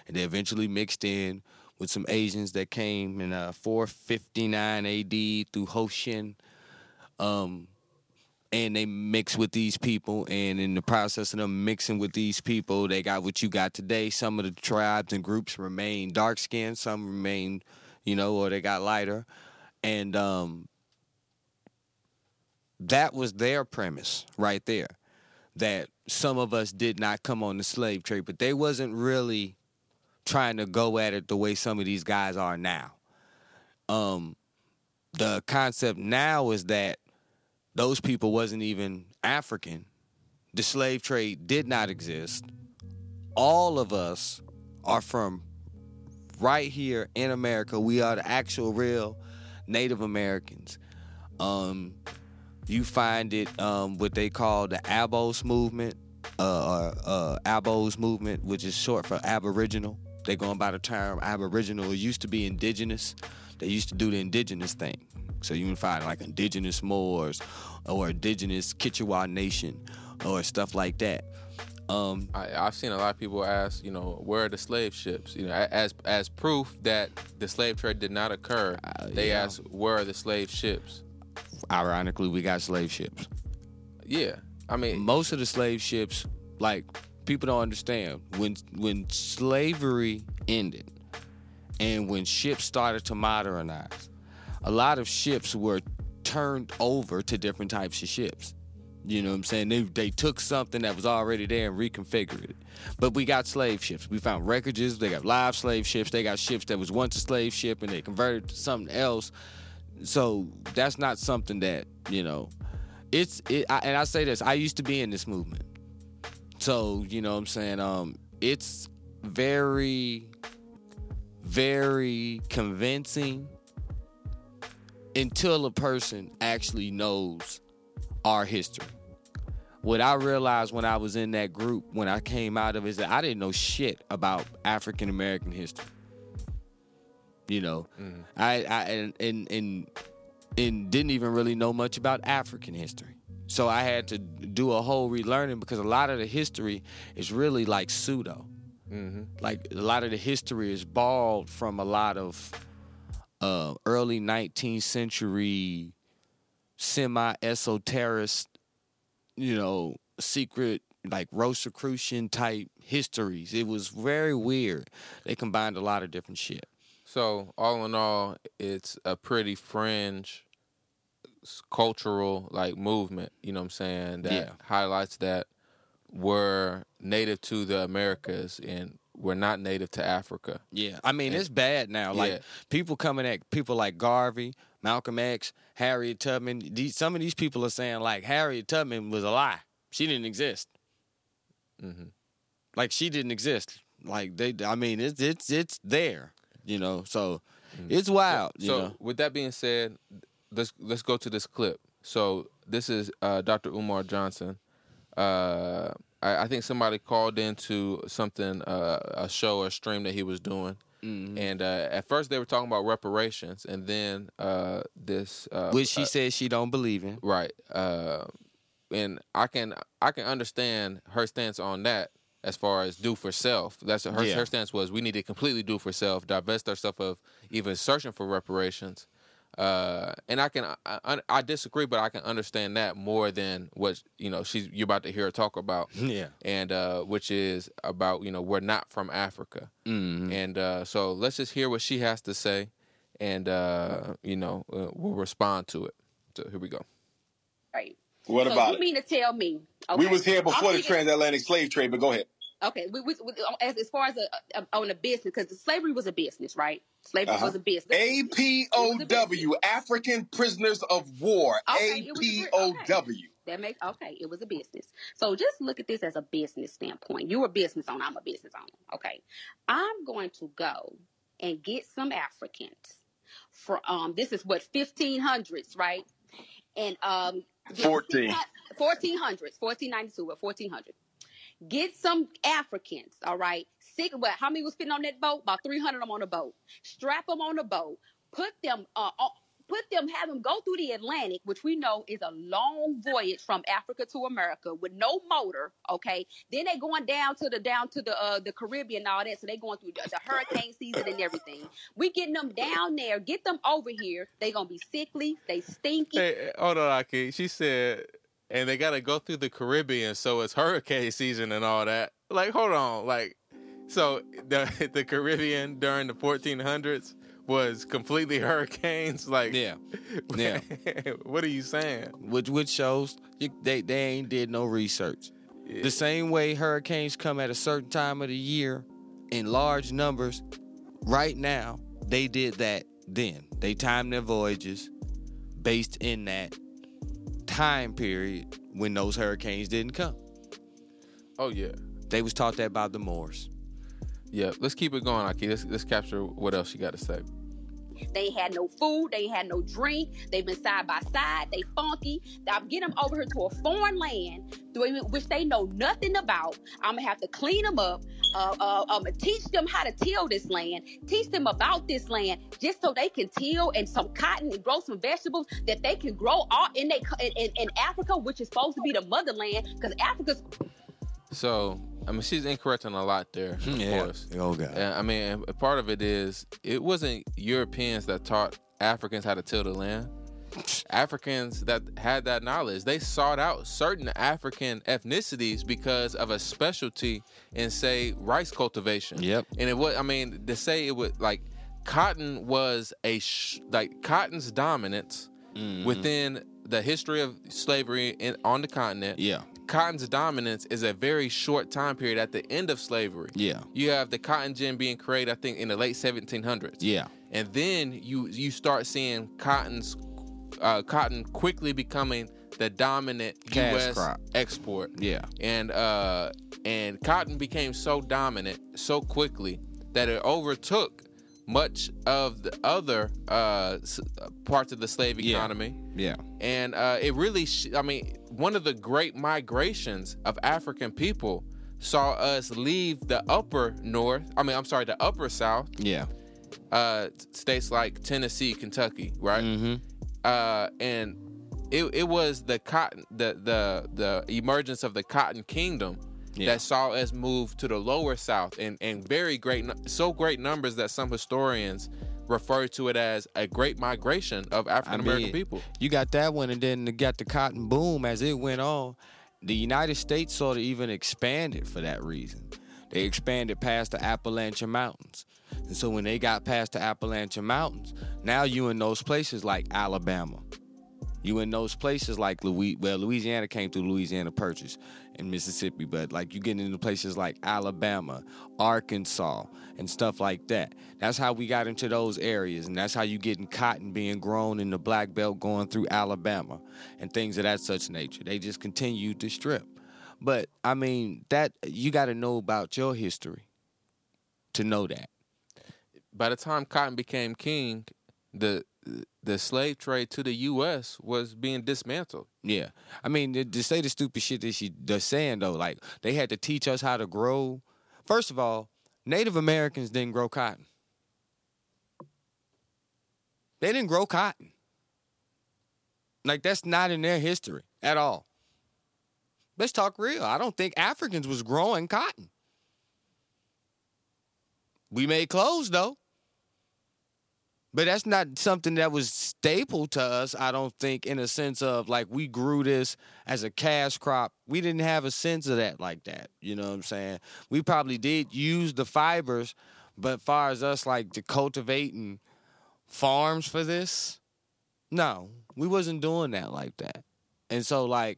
and they eventually mixed in with some Asians that came in uh, 459 A.D. through Hui Shen, um, and they mixed with these people. And in the process of them mixing with these people, they got what you got today. Some of the tribes and groups remain dark skinned, some remain, you know, or they got lighter, and um, that was their premise right there that some of us did not come on the slave trade but they wasn't really trying to go at it the way some of these guys are now um the concept now is that those people wasn't even african the slave trade did not exist all of us are from right here in america we are the actual real native americans um you find it um, what they call the Abos movement, uh, uh, Abos movement, which is short for Aboriginal. They're going by the term Aboriginal. It used to be indigenous. They used to do the indigenous thing. So you can find like indigenous Moors or indigenous Kichwa Nation or stuff like that. Um, I, I've seen a lot of people ask, you know, where are the slave ships? You know, as as proof that the slave trade did not occur, they yeah. ask, where are the slave ships? ironically, we got slave ships. Yeah, I mean, most of the slave ships like people don't understand when when slavery ended and when ships started to modernize a lot of ships were turned over to different types of ships. You know what i'm saying? They, they took something that was already there and reconfigured it. But we got slave ships. We found wreckages. They got live slave ships. They got ships that was once a slave ship and they converted to something else. So that's not something that you know it's it I, and i say this i used to be in this movement. So you know what i'm saying? Um it's very very convincing until a person actually knows our history. What i realized when i was in that group when i came out of it is that i didn't know shit about african american history. You know? Mm-hmm. I i and and and and didn't even really know much about African history. So I had to do a whole relearning because a lot of the history is really like pseudo. Mm-hmm. Like a lot of the history is borrowed from a lot of uh, early 19th century semi esoteric, you know, secret like Rosicrucian type histories. It was very weird. They combined a lot of different shit. So all in all, it's a pretty fringe cultural like movement. You know what I'm saying? That Yeah. highlights that we're native to the Americas and we're not native to Africa. Yeah, I mean And- it's bad now. Like Yeah. people coming at people like Garvey, Malcolm X, Harriet Tubman. These, some of these people are saying like Harriet Tubman was a lie. She didn't exist. hmm Like she didn't exist. Like they, I mean it's it's it's there. You know, so it's wild. you. So know, with that being said, let's let's go to this clip. So this is uh, Dr. Umar Johnson. Uh, I, I think somebody called into something, uh, a show or stream that he was doing, Mm-hmm. and uh, at first they were talking about reparations, and then uh, this, uh, which she uh, says she don't believe in. right, uh, and I can I can understand her stance on that as far as do for self. That's her Yeah. her stance was we need to completely do for self, divest ourselves of even searching for reparations. Uh, and I can I, I, I disagree, but I can understand that more than what you know she's you're about to hear her talk about, Yeah. and uh, which is about you know we're not from Africa, Mm-hmm. and uh, so let's just hear what she has to say, and uh, you know uh, we'll respond to it. So here we go. Right. What so about you it? mean to tell me? We was here before I'm the thinking- transatlantic slave trade, but go ahead. Okay, we, we, we, as, as far as a, a, on a business, because slavery was a business, right? Slavery Uh-huh. was a business. APOW, African Prisoners of War. Okay, it was APOW. That makes okay. It was a business. So just look at this as a business standpoint. You're a business owner. I'm a business owner. Okay, I'm going to go and get some Africans for um. This is what 1500s, right? And um, 14. 1400s, 1492 or 1400. Get some Africans, all right? Six, what? How many was fitting on that boat? About 300 of them on the boat. Strap them on the boat. Put them, uh, on, put them, have them go through the Atlantic, which we know is a long voyage from Africa to America with no motor. Okay, then they going down to the down to the uh, the Caribbean and all that, so they going through the, the hurricane season and everything. We getting them down there, get them over here. They gonna be sickly, they stinky. Hey, hold on, Ahki. She said, and they got to go through the Caribbean, so it's hurricane season and all that. Like, hold on, like, so the the Caribbean during the 1400s was completely hurricanes. Like, Yeah. Yeah. what are you saying? which which shows you, they they ain't did no research. The same way hurricanes come at a certain time of the year in large numbers, right now they did that then. They timed their voyages based in that time period when those hurricanes didn't come. Oh yeah, They was taught that by the Moors. yeah. Let's keep it going, Ahki. Let's let's capture what else you got to say. They had no food. They had no drink. They've been side by side. They funky. I'm getting them over here to a foreign land, which they know nothing about. I'm gonna have to clean them up. Uh, uh, I'm gonna teach them how to till this land. Teach them about this land, just so they can till and some cotton and grow some vegetables that they can grow all in they in, in Africa, which is supposed to be the motherland, because Africa's So, I mean, she's incorrect on a lot there, of course. Oh god. Yeah, I mean, part of it is it wasn't Europeans that taught Africans how to till the land. Africans that had that knowledge, they sought out certain African ethnicities because of a specialty in, say, rice cultivation. Yep. And it was, I mean, to say it would like cotton was a sh- like cotton's dominance Mhm. within the history of slavery in, on the continent. Yeah. Cotton's dominance is a very short time period at the end of slavery. Yeah. You have the cotton gin being created, I think, in the late 1700s. Yeah. And then you you start seeing cotton's uh, cotton quickly becoming the dominant Cash U.S. crop. export. Yeah. And uh, and cotton became so dominant so quickly that it overtook much of the other uh, s- parts of the slave Yeah. economy Yeah. and uh, it really sh- i mean one of the great migrations of african people saw us leave the upper north i mean i'm sorry the upper south Yeah. uh, states like tennessee kentucky right Mm-hmm. uh, and it, it was the cotton the, the the emergence of the cotton kingdom Yeah. that saw us move to the lower south and, and very great so great numbers that some historians refer to it as a great migration of african american mean, people You got that one, and then you got the cotton boom as it went on. The United States sort of even expanded for that reason. They expanded past the Appalachian Mountains. And so when they got past the Appalachian Mountains, now you in those places like Alabama. You in those places like Louis well, Louisiana came through Louisiana Purchase and Mississippi, but like you get into places like Alabama, Arkansas, and stuff like that. That's how we got into those areas, and that's how you getting cotton being grown in the black belt going through Alabama and things of that such nature. They just continue to strip. But I mean, that you gotta know about your history to know that. By the time cotton became king, the the slave trade to the U.S. was being dismantled. Yeah, I mean to, to say the stupid shit that she they're saying though, like they had to teach us how to grow. First of all, Native Americans didn't grow cotton. They didn't grow cotton. Like that's not in their history at all. Let's talk real. I don't think Africans was growing cotton. We made clothes though. But that's not something that was staple to us, I don't think, in a sense of like we grew this as a cash crop. We didn't have a sense of that like that. You know what I'm saying? We probably did use the fibers, but far as us like to cultivating farms for this, no, we wasn't doing that like that. And so like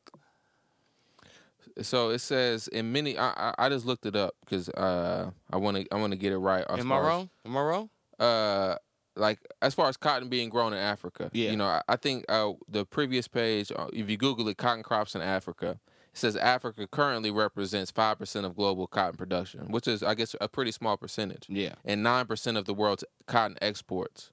So it says in many. I I, I just looked it up because uh, I want to I want to get it right. am I far as- wrong? Am I wrong? uh like as far as cotton being grown in Africa. Yeah. You know, I, I think uh the previous page, uh, if you Google it, cotton crops in Africa, it says Africa currently represents five percent of global cotton production, which is I guess a pretty small percentage. Yeah. And nine percent of the world's cotton exports.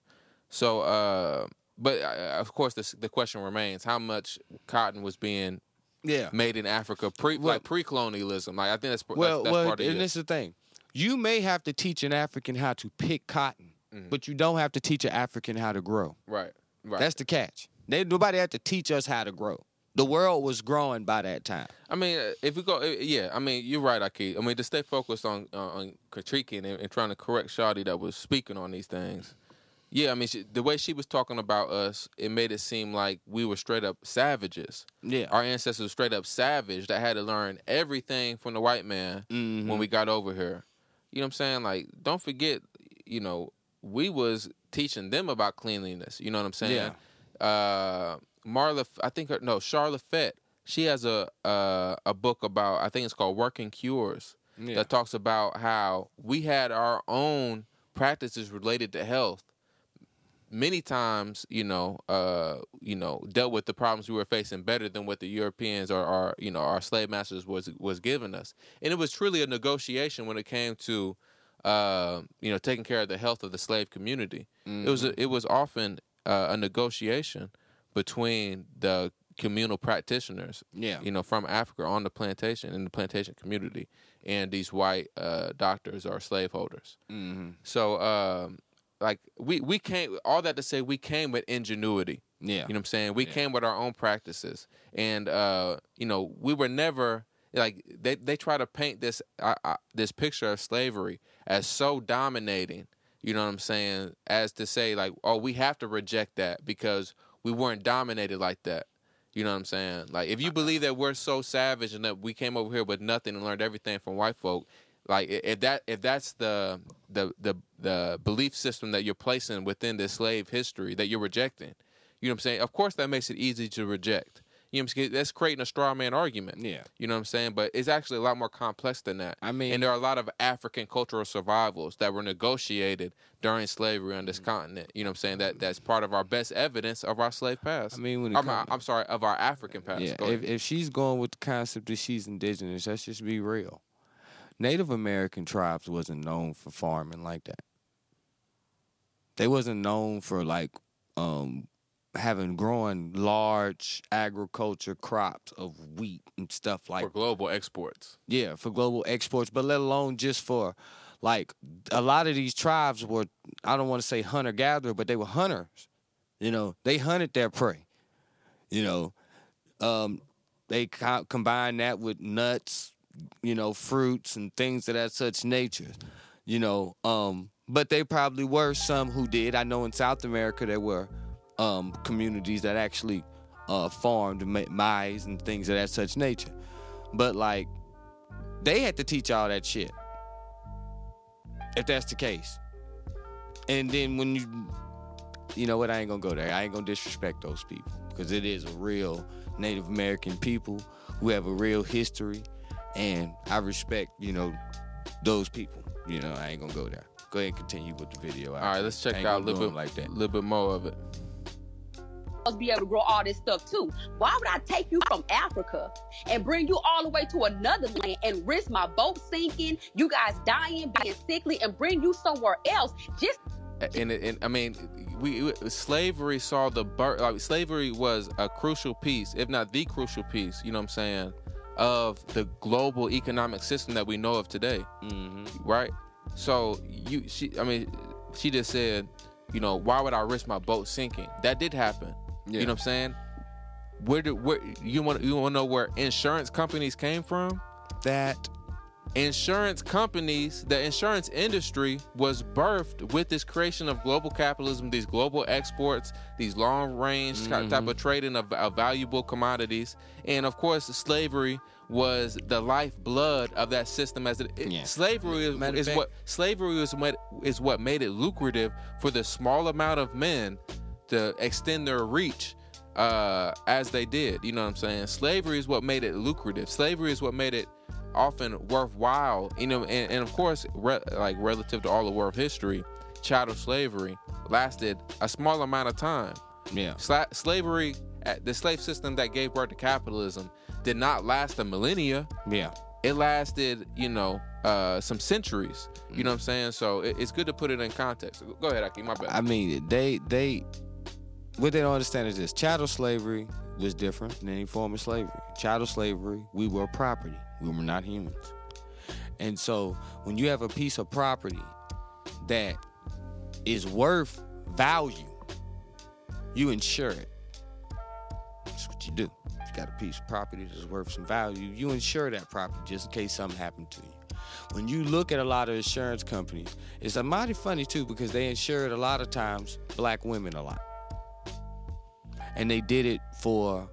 So, uh, but uh, of course, the the question remains: How much cotton was being Yeah. made in Africa pre Well- like pre colonialism? Like I think that's Well, that's, that's well, part of and it. this is the thing. You may have to teach an African how to pick cotton, Mhm. but you don't have to teach an African how to grow. Right. Right. That's the catch. They, nobody had to teach us how to grow. The world was growing by that time. I mean, uh, if we go, uh, yeah, I mean, you're right, Ahki. I mean, to stay focused on uh, on critiquing and, and trying to correct Shawty that was speaking on these things. Yeah, I mean, she, the way she was talking about us, it made it seem like we were straight up savages. Yeah. Our ancestors were straight up savage that had to learn everything from the white man Mhm. when we got over here. You know what I'm saying? Like, don't forget, you know, we was teaching them about cleanliness. You know what I'm saying? Uh, Marla, I think her, no, Sharla Fett. She has a uh, a book about I think it's called Working Cures Yeah. that talks about how we had our own practices related to health. Many times, you know, uh, you know, dealt with the problems we were facing better than what the Europeans or our, you know, our slave masters was was giving us. And it was truly a negotiation when it came to, uh, you know, taking care of the health of the slave community. It was a, it was often uh, a negotiation between the communal practitioners Yeah. you know, from Africa on the plantation in the plantation community, and these white uh, doctors or slaveholders. hmm So, um, like we we came all that to say we came with ingenuity. Yeah. You know what I'm saying? We Yeah. came with our own practices, and uh, you know we were never like they they try to paint this uh, uh, this picture of slavery as so dominating. You know what I'm saying? As to say like, oh, we have to reject that because we weren't dominated like that. You know what I'm saying? Like if you uh-huh. believe that we're so savage and that we came over here with nothing and learned everything from white folk, like if that if that's the the the the belief system that you're placing within this slave history that you're rejecting, you know what I'm saying? Of course that makes it easy to reject. You know what I'm saying? That's creating a straw man argument. Yeah. You know what I'm saying? But it's actually a lot more complex than that. I mean- and there are a lot of African cultural survivals that were negotiated during slavery on this continent. You know what I'm saying? That that's part of our best evidence of our slave past. I mean, when I'm, I'm sorry, of our African past. Yeah, if, if she's going with the concept that she's indigenous, let's just be real. Native American tribes wasn't known for farming like that. They wasn't known for like um having growing large agriculture crops of wheat and stuff like for global exports. yeah, for global exports, but let alone just for like a lot of these tribes were I don't want to say hunter gatherer, but they were hunters. You know, they hunted their prey. You know, um, they co- combine that with nuts, you know, fruits and things of that such nature. You know, um, but they probably were some who did. I know in South America there were um, communities that actually uh, farmed ma- maize and things of that such nature. But like, they had to teach all that shit. If that's the case, and then when you, you know what? I ain't gonna go there. I ain't gonna disrespect those people because it is a real Native American people who have a real history, and I respect you know those people. You know, I ain't gonna go there. Go ahead and continue with the video. All right, let's check out a little bit, like that. little bit more of it. Supposed be able to grow all this stuff too. Why would I take you from Africa and bring you all the way to another land and risk my boat sinking, you guys dying, being sickly, and bring you somewhere else just and, it- and I mean, we slavery saw the birth. Like, slavery was a crucial piece, if not the crucial piece. You know what I'm saying? Of the global economic system that we know of today, hmm right? So you, she, I mean, she just said, you know, why would I risk my boat sinking? That did happen. Yeah. You know what I'm saying? Where did where you want you want to know where insurance companies came from? that insurance companies, the insurance industry was birthed with this creation of global capitalism, these global exports, these long range type mm-hmm. of trading of, of valuable commodities. And of course, slavery was the lifeblood of that system as it, it- Yeah. slavery is, is fact- what slavery is what is what made it lucrative for the small amount of men to extend their reach uh, as they did. You know what I'm saying? Slavery is what made it lucrative. Slavery is what made it often worthwhile. You know, and, and of course, re- like relative to all of world history, chattel slavery lasted a small amount of time. yeah. Sla- slavery, uh, the slave system that gave birth to capitalism, did not last a millennia Yeah. it lasted, you know, uh, some centuries. You know what I'm saying? So it, it's good to put it in context. Go ahead, Ahki. My bad. I mean, they they what they don't understand is this: chattel slavery was different than any form of slavery. Chattel slavery, we were property. We were not humans. And so, when you have a piece of property that is worth value, you insure it. That's what you do. If you got a piece of property that's worth some value, you insure that property just in case something happened to you. When you look at a lot of insurance companies, it's a mighty funny too because they insured a lot of times black women a lot. And they did it for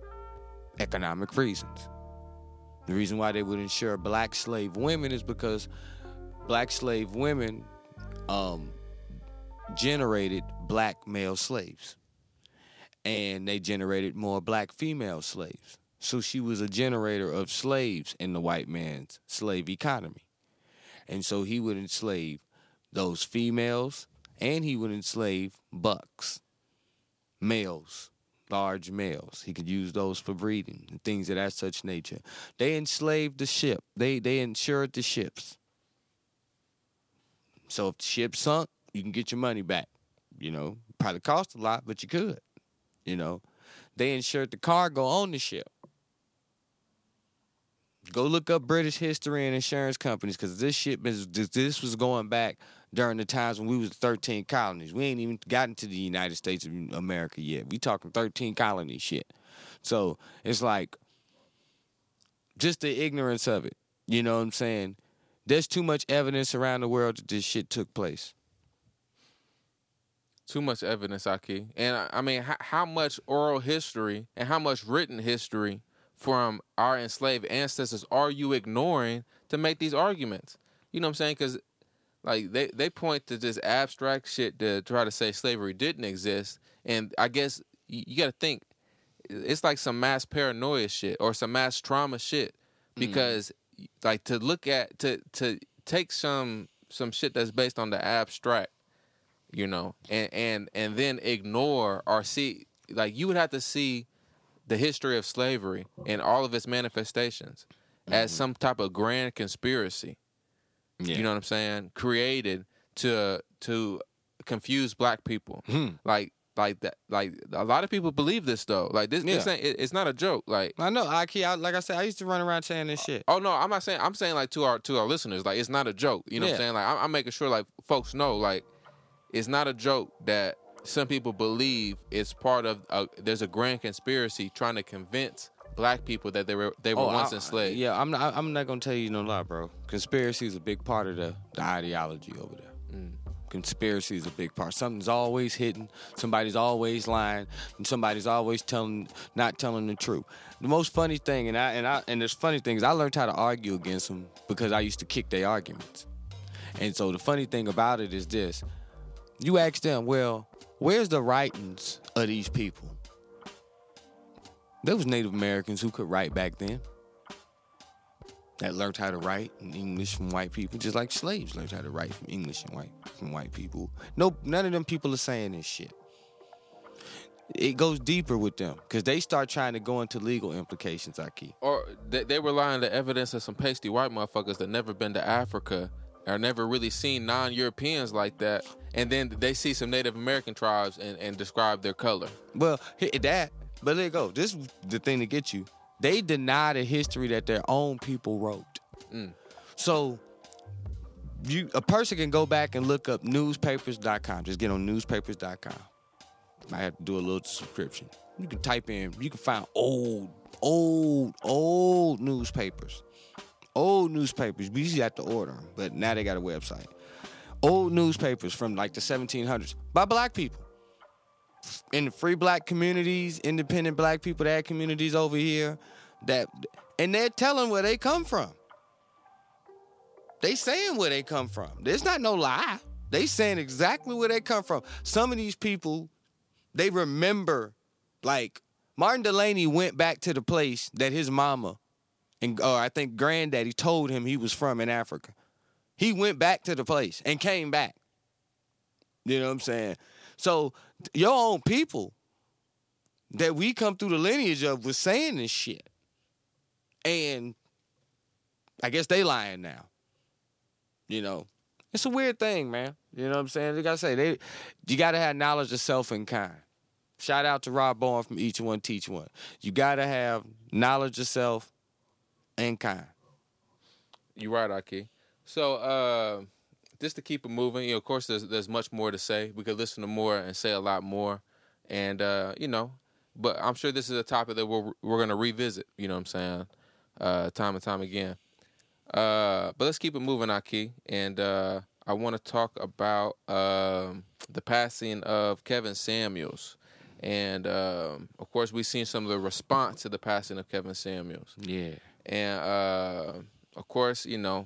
economic reasons. The reason why they would insure black slave women is because black slave women um, generated black male slaves. And they generated more black female slaves. So she was a generator of slaves in the white man's slave economy. And so he would enslave those females and he would enslave bucks, males, large males. He could use those for breeding and things of that such nature. They enslaved the ship. They they insured the ships. So if the ship sunk, you can get your money back. You know, probably cost a lot, but you could. You know, they insured the cargo on the ship. Go look up British history and insurance companies because this ship is this, this was going back during the times when we was 13 colonies. We ain't even gotten to the United States of America yet. We talking 13 colony shit. So it's like just the ignorance of it. You know what I'm saying? There's too much evidence around the world that this shit took place. Too much evidence, Ahki. And I- I mean, how, how much oral history and how much written history from our enslaved ancestors are you ignoring to make these arguments? You know what I'm saying? Because like they, they point to this abstract shit to try to say slavery didn't exist, and I guess you, you got to think it's like some mass paranoia shit or some mass trauma shit. Mm. Because like to look at to to take some some shit that's based on the abstract you know and and and then ignore or see like you would have to see the history of slavery and all of its manifestations as mm-hmm. some type of grand conspiracy you know what i'm saying created to to confuse black people Hmm. like like that like a lot of people believe this though like this, this ain't it- it's not a joke like I know. I, like I said, I used to run around saying this shit. Oh no, I'm not saying. I'm saying like to our to our listeners, like it's not a joke. You know what I'm saying? Like I'm, I'm making sure like folks know like it's not a joke that some people believe it's part of. A, there's a grand conspiracy trying to convince black people that they were they were once Oh, I- enslaved. Yeah, I'm not. I'm not gonna tell you no lie, bro. Conspiracy is a big part of the, the ideology over there. Mm. Conspiracy is a big part. Something's always hidden. Somebody's always lying, and somebody's always telling, not telling the truth. The most funny thing, and I and I and there's funny things. I learned how to argue against them because I used to kick their arguments. And so the funny thing about it is this: You ask them, well, where's the writings of these people? There was Native Americans who could write back then. That learned how to write in English from white people, just like slaves learned how to write from English and white from white people. No, none of them people are saying this shit. It goes deeper with them because they start trying to go into legal implications. Ahki. Or they, they rely on the evidence of some pasty white motherfuckers that never been to Africa or never really seen non-Europeans like that, and then they see some Native American tribes and, and describe their color. Well, that. But there you go. This is the thing to get you. They deny the history that their own people wrote. Mm. So you a person can go back and look up newspapers.com. Just get on newspapers.com. I have to do a little subscription. You can type in, you can find old, old, old newspapers. Old newspapers. We usually have to order them, but now they got a website. Old newspapers from like the 1700s by black people in the free black communities, independent black people, that communities over here, that and they're telling where they come from. They saying where they come from. There's not no lie. They saying exactly where they come from. Some of these people, they remember, like Martin Delany went back to the place that his mama and or I think granddaddy told him he was from in Africa. He went back to the place and came back. You know what I'm saying? So your own people that we come through the lineage of was saying this shit. And I guess they lying now. You know. It's a weird thing, man. You know what I'm saying? Like I say, they you gotta have knowledge of self and kind. Shout out to Rob Bowen from Each One Teach One. You gotta have knowledge of self and kind. You right, Ahki. So, uh, just to keep it moving, you know, of course, there's there's much more to say. We could listen to more and say a lot more, and uh, you know, but I'm sure this is a topic that we're we're gonna revisit. You know what I'm saying? Uh, time and time again. Uh, but let's keep it moving, Ahki, and uh, I want to talk about um, the passing of Kevin Samuels, and um, of course, we've seen some of the response to the passing of Kevin Samuels. Yeah. And uh, of course, you know,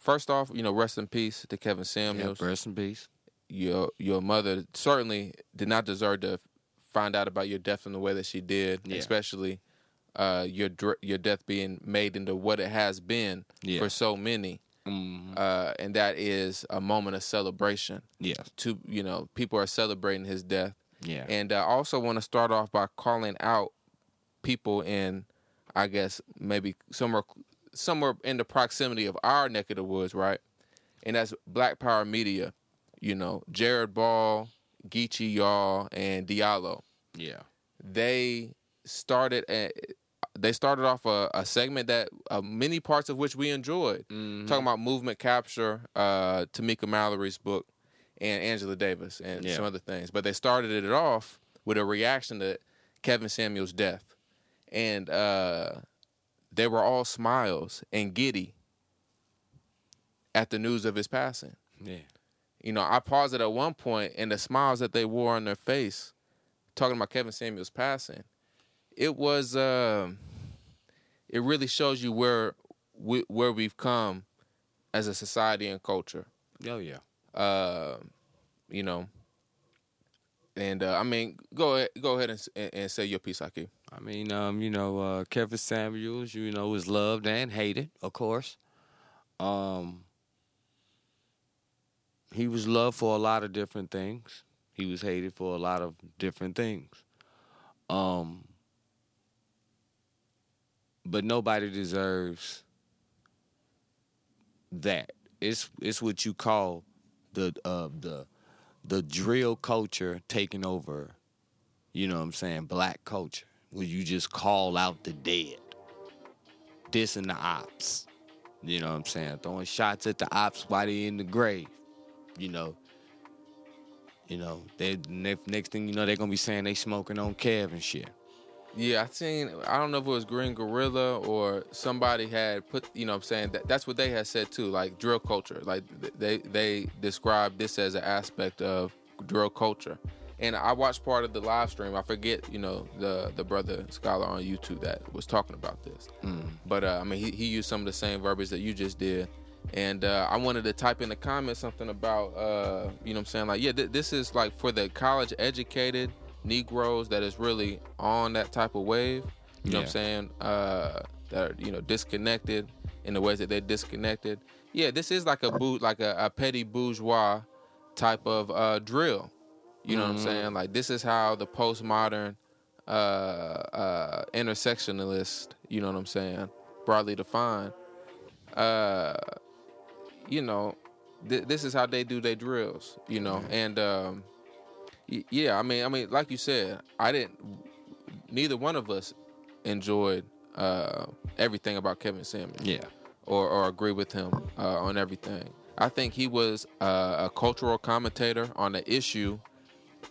first off, you know, rest in peace to Kevin Samuels. rest in peace. your your mother certainly did not deserve to find out about your death in the way that she did, Yeah. especially uh, your your death being made into what it has been Yeah. for so many, Mhm. uh, and that is a moment of celebration. Yeah. To you know, people are celebrating his death. Yeah. And I also want to start off by calling out people in, I guess maybe somewhere somewhere in the proximity of our neck of the woods, right? And that's Black Power Media. You know, Jared Ball, Geechee Y'all, and Diallo. yeah. They started a, they started off a, a segment that uh, many parts of which we enjoyed, Mm-hmm. talking about movement capture, uh, Tamika Mallory's book, and Angela Davis, and Yeah. some other things. But they started it off with a reaction to Kevin Samuel's death, and uh, they were all smiles and giddy at the news of his passing. Yeah. You know, I paused it at one point, and the smiles that they wore on their face, talking about Kevin Samuel's passing, it was, um it really shows you where we, where we've come as a society and culture. Oh yeah. Uh, you know, and uh, I mean, go ahead, go ahead and, and, and say your piece, Ahki. I mean, um, you know, uh, Kevin Samuels, you know, was loved and hated, of course. Um, he was loved for a lot of different things. He was hated for a lot of different things. Um, but nobody deserves that. It's it's what you call the uh, the the drill culture taking over you know what I'm saying, black culture, where you just call out the dead, dissing the ops. You know what I'm saying? Throwing shots at the ops while they in the grave. You know. You know, they ne- next thing you know, they're gonna be saying they smoking on Kev and shit. Yeah, I seen. I don't know if it was Green Gorilla or somebody had put. You know, what I'm saying that that's what they had said too. Like drill culture. Like they they described this as an aspect of drill culture. And I watched part of the live stream. I forget, you know, the the brother scholar on YouTube that was talking about this. But uh, I mean, he, he used some of the same verbiage that you just did, And uh, I wanted to type in the comments something about, uh, you know what I'm saying? Like, yeah, th- this is like for the college educated Negroes that is really on that type of wave. You know what I'm saying? Uh, that are, you know, disconnected in the ways that they're disconnected. Yeah, this is like a boot, like a, a petty bourgeois type of uh, drill. You know what I'm saying? Like this is how the postmodern uh, uh, intersectionalist, you know what I'm saying, broadly defined, uh, you know, th- this is how they do their drills, you know, and um, yeah, I mean, I mean, like you said, I didn't. Neither one of us enjoyed uh, everything about Kevin Samuels Yeah. or, or agree with him uh, on everything. I think he was uh, a cultural commentator on the issue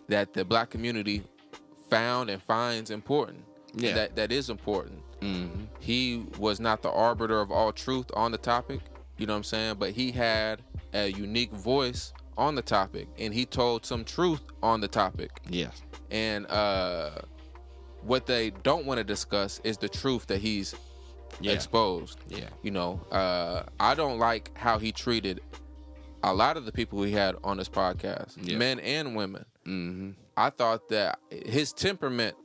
that the black community found and finds important. Yeah. That that is important. Mm-hmm. He was not the arbiter of all truth on the topic, you know what I'm saying? But he had a unique voice on the topic and he told some truth on the topic. Yes. And uh, what they don't want to discuss is the truth that he's Yeah. exposed. Yeah. You know, uh, I don't like how he treated a lot of the people he had on this podcast, Yeah. men and women. Mm-hmm. I thought that his temperament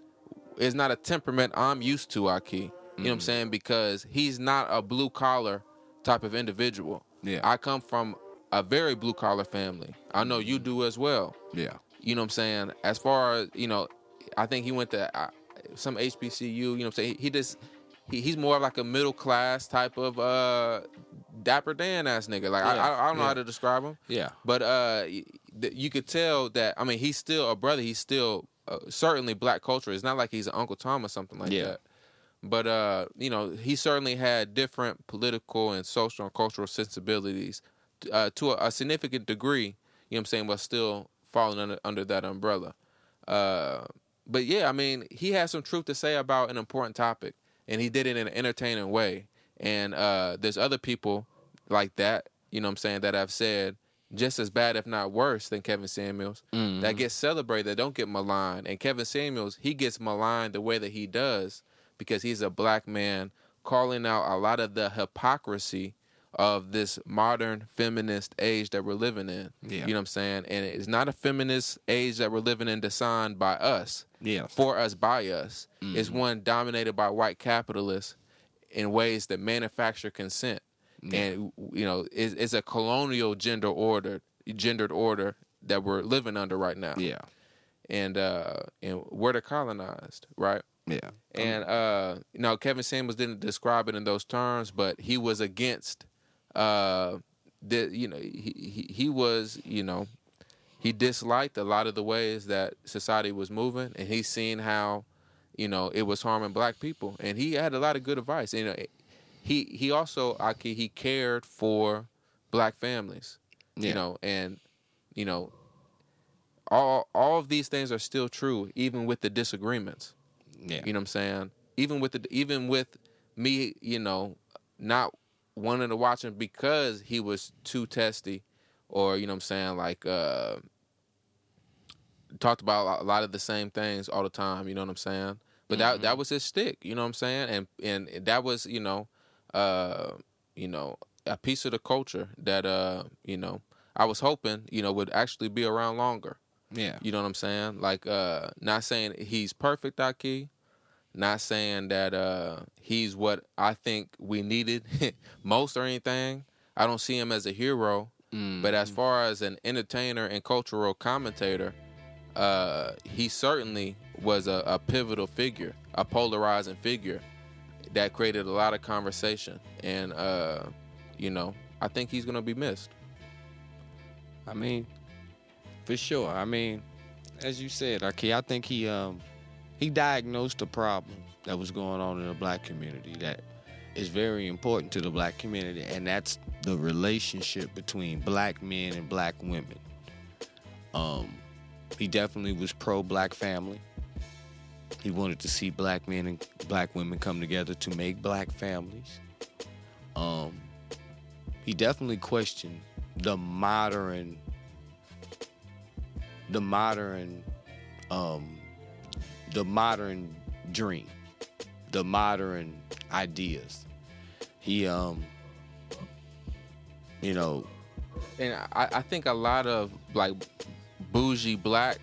is not a temperament I'm used to, Ahki. You know what I'm saying? Because he's not a blue collar type of individual. Yeah. I come from a very blue collar family. I know you do as well. Yeah. You know what I'm saying? As far as, you know, I think he went to uh, some HBCU, you know what I'm saying? He, he just, he, he's more like a middle class type of uh dapper Dan ass nigga. Like, I, Yeah, I, I don't know yeah. how to describe him. Yeah. But uh, th- you could tell that. I mean, he's still a brother. He's still uh, certainly black culture. It's not like he's an Uncle Tom or something like Yeah. that. But uh, you know, he certainly had different political and social and cultural sensibilities uh, to a, a significant degree. You know what I'm saying? But still falling under under that umbrella. Uh, but yeah, I mean, he had some truth to say about an important topic, and he did it in an entertaining way. And uh, there's other people like that, you know what I'm saying, that have said just as bad, if not worse, than Kevin Samuels that get celebrated, that don't get maligned. And Kevin Samuels, he gets maligned the way that he does because he's a black man calling out a lot of the hypocrisy of this modern feminist age that we're living in. Yeah. You know what I'm saying? And it's not a feminist age that we're living in designed by us Yeah. for us by us. It's one dominated by white capitalists in ways that manufacture consent. And you know, it's, it's a colonial gender order, gendered order that we're living under right now. Yeah. And uh and we're the colonized, right? Yeah. And uh you know, Kevin Samuels didn't describe it in those terms, but he was against uh the you know, he he, he was, you know, he disliked a lot of the ways that society was moving and he's seen how you know it was harming black people and he had a lot of good advice you know he he also he cared for black families Yeah. you know and you know all all of these things are still true even with the disagreements Yeah. you know what i'm saying even with the even with me you know not wanting to watch him because he was too testy or you know what i'm saying like uh talked about a lot of the same things all the time you know what i'm saying but that that was his stick you know what i'm saying and and that was you know uh you know a piece of the culture that uh you know i was hoping you know would actually be around longer Yeah. you know what I'm saying? Like, uh, not saying he's perfect, Ahki. Not saying that uh, he's what I think we needed most or anything. I don't see him as a hero. But as far as an entertainer and cultural commentator, uh, he certainly was a, a pivotal figure, a polarizing figure that created a lot of conversation. And, uh, you know, I think he's going to be missed. I mean, for sure. I mean, as you said, okay, I think he um he diagnosed a problem that was going on in the black community that is very important to the black community, and that's the relationship between black men and black women. Um, he definitely was pro black family. He wanted to see black men and black women come together to make black families. Um, he definitely questioned the modern the modern um the modern dream the modern ideas he um You know, and I, I think a lot of like bougie black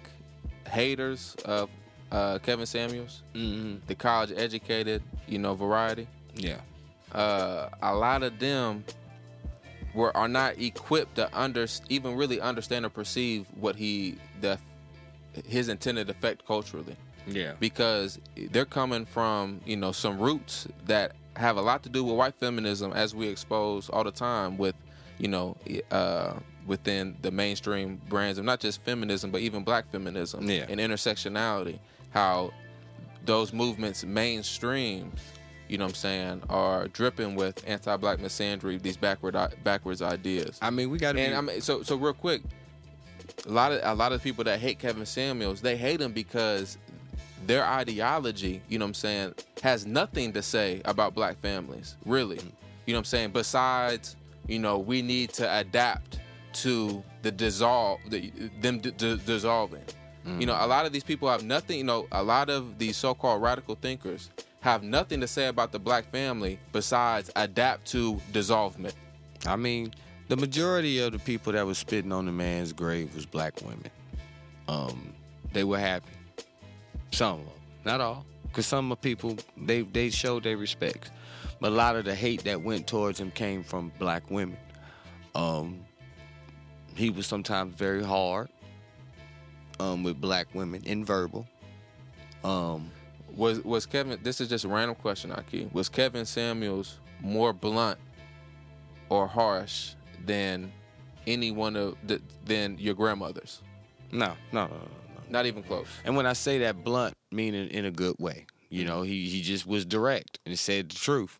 haters of uh, Kevin Samuels, mm-hmm. the college educated, you know, variety. yeah, Uh, a lot of them were are not equipped to under even really understand or perceive what he the his intended effect culturally yeah, because they're coming from you know some roots that have a lot to do with white feminism as we expose all the time with you know uh, within the mainstream brands of not just feminism but even black feminism Yeah. and intersectionality how those movements mainstream you know what I'm saying are dripping with anti-black misandry these backward backwards ideas I mean, we got to. and I mean, so so real quick, a lot of a lot of people that hate Kevin Samuels, they hate him because their ideology, you know what I'm saying, has nothing to say about black families, really. You know what I'm saying? Besides, you know, we need to adapt to the dissolve, the, them d- d- dissolving. You know, a lot of these people have nothing. You know, a lot of these so-called radical thinkers have nothing to say about the black family besides adapt to dissolvement. I mean, the majority of the people that was spitting on the man's grave was black women. Um, they were happy. Some of them, not all, because some of people they they showed their respect, but a lot of the hate that went towards him came from black women. Um, he was sometimes very hard um, with black women in verbal. Um, Was was Kevin? This is just a random question, Ahki. Was Kevin Samuels more blunt or harsh than any one of the, than your grandmothers? no, no, no, no, no. Not even close. And when I say that blunt, meaning in a good way, you know, he he just was direct and said the truth.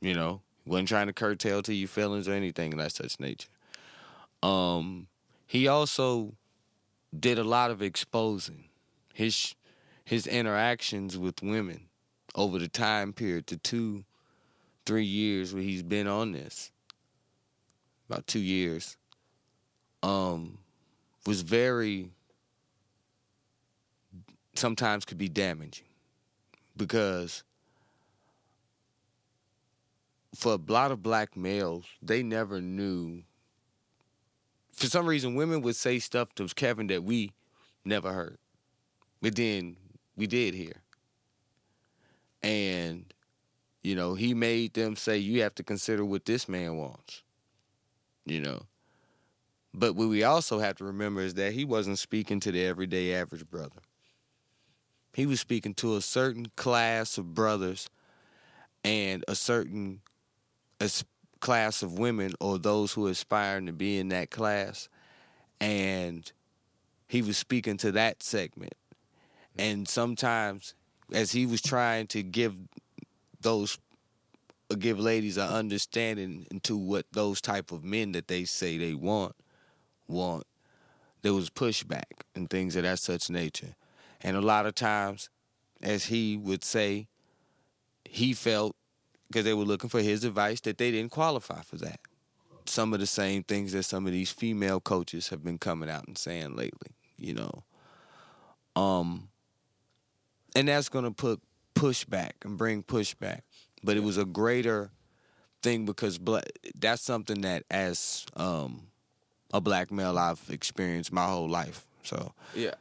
You know, wasn't trying to curtail to your feelings or anything of that such nature. Um, he also did a lot of exposing his his interactions with women over the time period to two, three years where he's been on this. About two years. Um, was very sometimes could be damaging because for a lot of black males, they never knew. For some reason, women would say stuff to Kevin that we never heard, but then we did hear. And, you know, he made them say, you have to consider what this man wants, you know. But what we also have to remember is that he wasn't speaking to the everyday average brother. He was speaking to a certain class of brothers and a certain as- class of women or those who are aspiring to be in that class. And he was speaking to that segment. And sometimes, as he was trying to give those uh, give ladies an understanding into what those type of men that they say they want want there was pushback and things of that such nature and a lot of times as he would say he felt because they were looking for his advice that they didn't qualify for that. Some of the same things that some of these female coaches have been coming out and saying lately you know? Um and that's going to put pushback and bring pushback but it was a greater thing because bla- that's something that as um a black male I've experienced my whole life. So Yeah,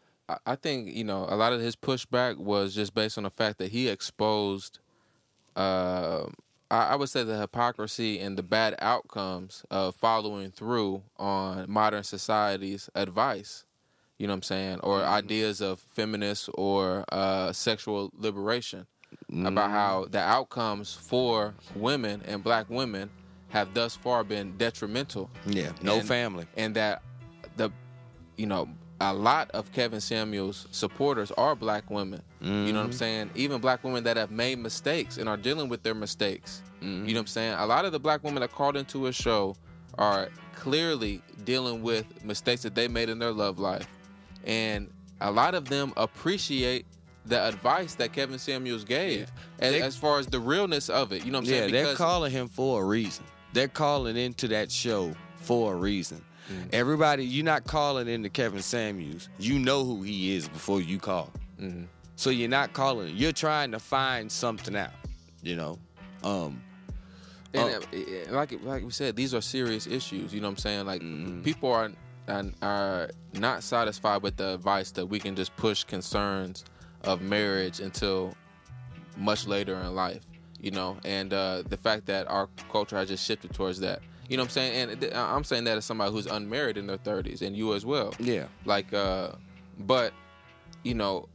I, think you know a lot of his pushback was just based on the fact that he exposed, uh, I, I would say, the hypocrisy and the bad outcomes of following through on modern society's advice. You know what I'm saying, or ideas of feminist or uh, sexual liberation, about how the outcomes for women and black women have thus far been detrimental yeah, no And- family. and that the you know a lot of Kevin Samuels supporters are black women. You know what I'm mm-hmm. saying? Even black women that have made mistakes and are dealing with their mistakes. You know mm-hmm. what I'm saying? A lot of the black women that called into his show are clearly dealing with mistakes that they made in their love life. And a lot of them appreciate the advice that Kevin Samuels gave as, They- as far as the realness of it. You know what I'm Yeah, saying? they're calling him for a reason. They're calling into that show for a reason. Mm-hmm. Everybody, you're not calling into Kevin Samuels. You know who he is before you call. Mhm. So you're not calling. You're trying to find something out. You know, um, And uh, like like we said, these are serious issues. You know what I'm saying? Like Mhm. people are are- are not satisfied with the advice that we can just push concerns of marriage until much later in life. You know, and uh, the fact that our culture has just shifted towards that. You know what I'm saying? And th- I'm saying that as somebody who's unmarried in their 30s, and you as well. Yeah. Like, uh, but you know,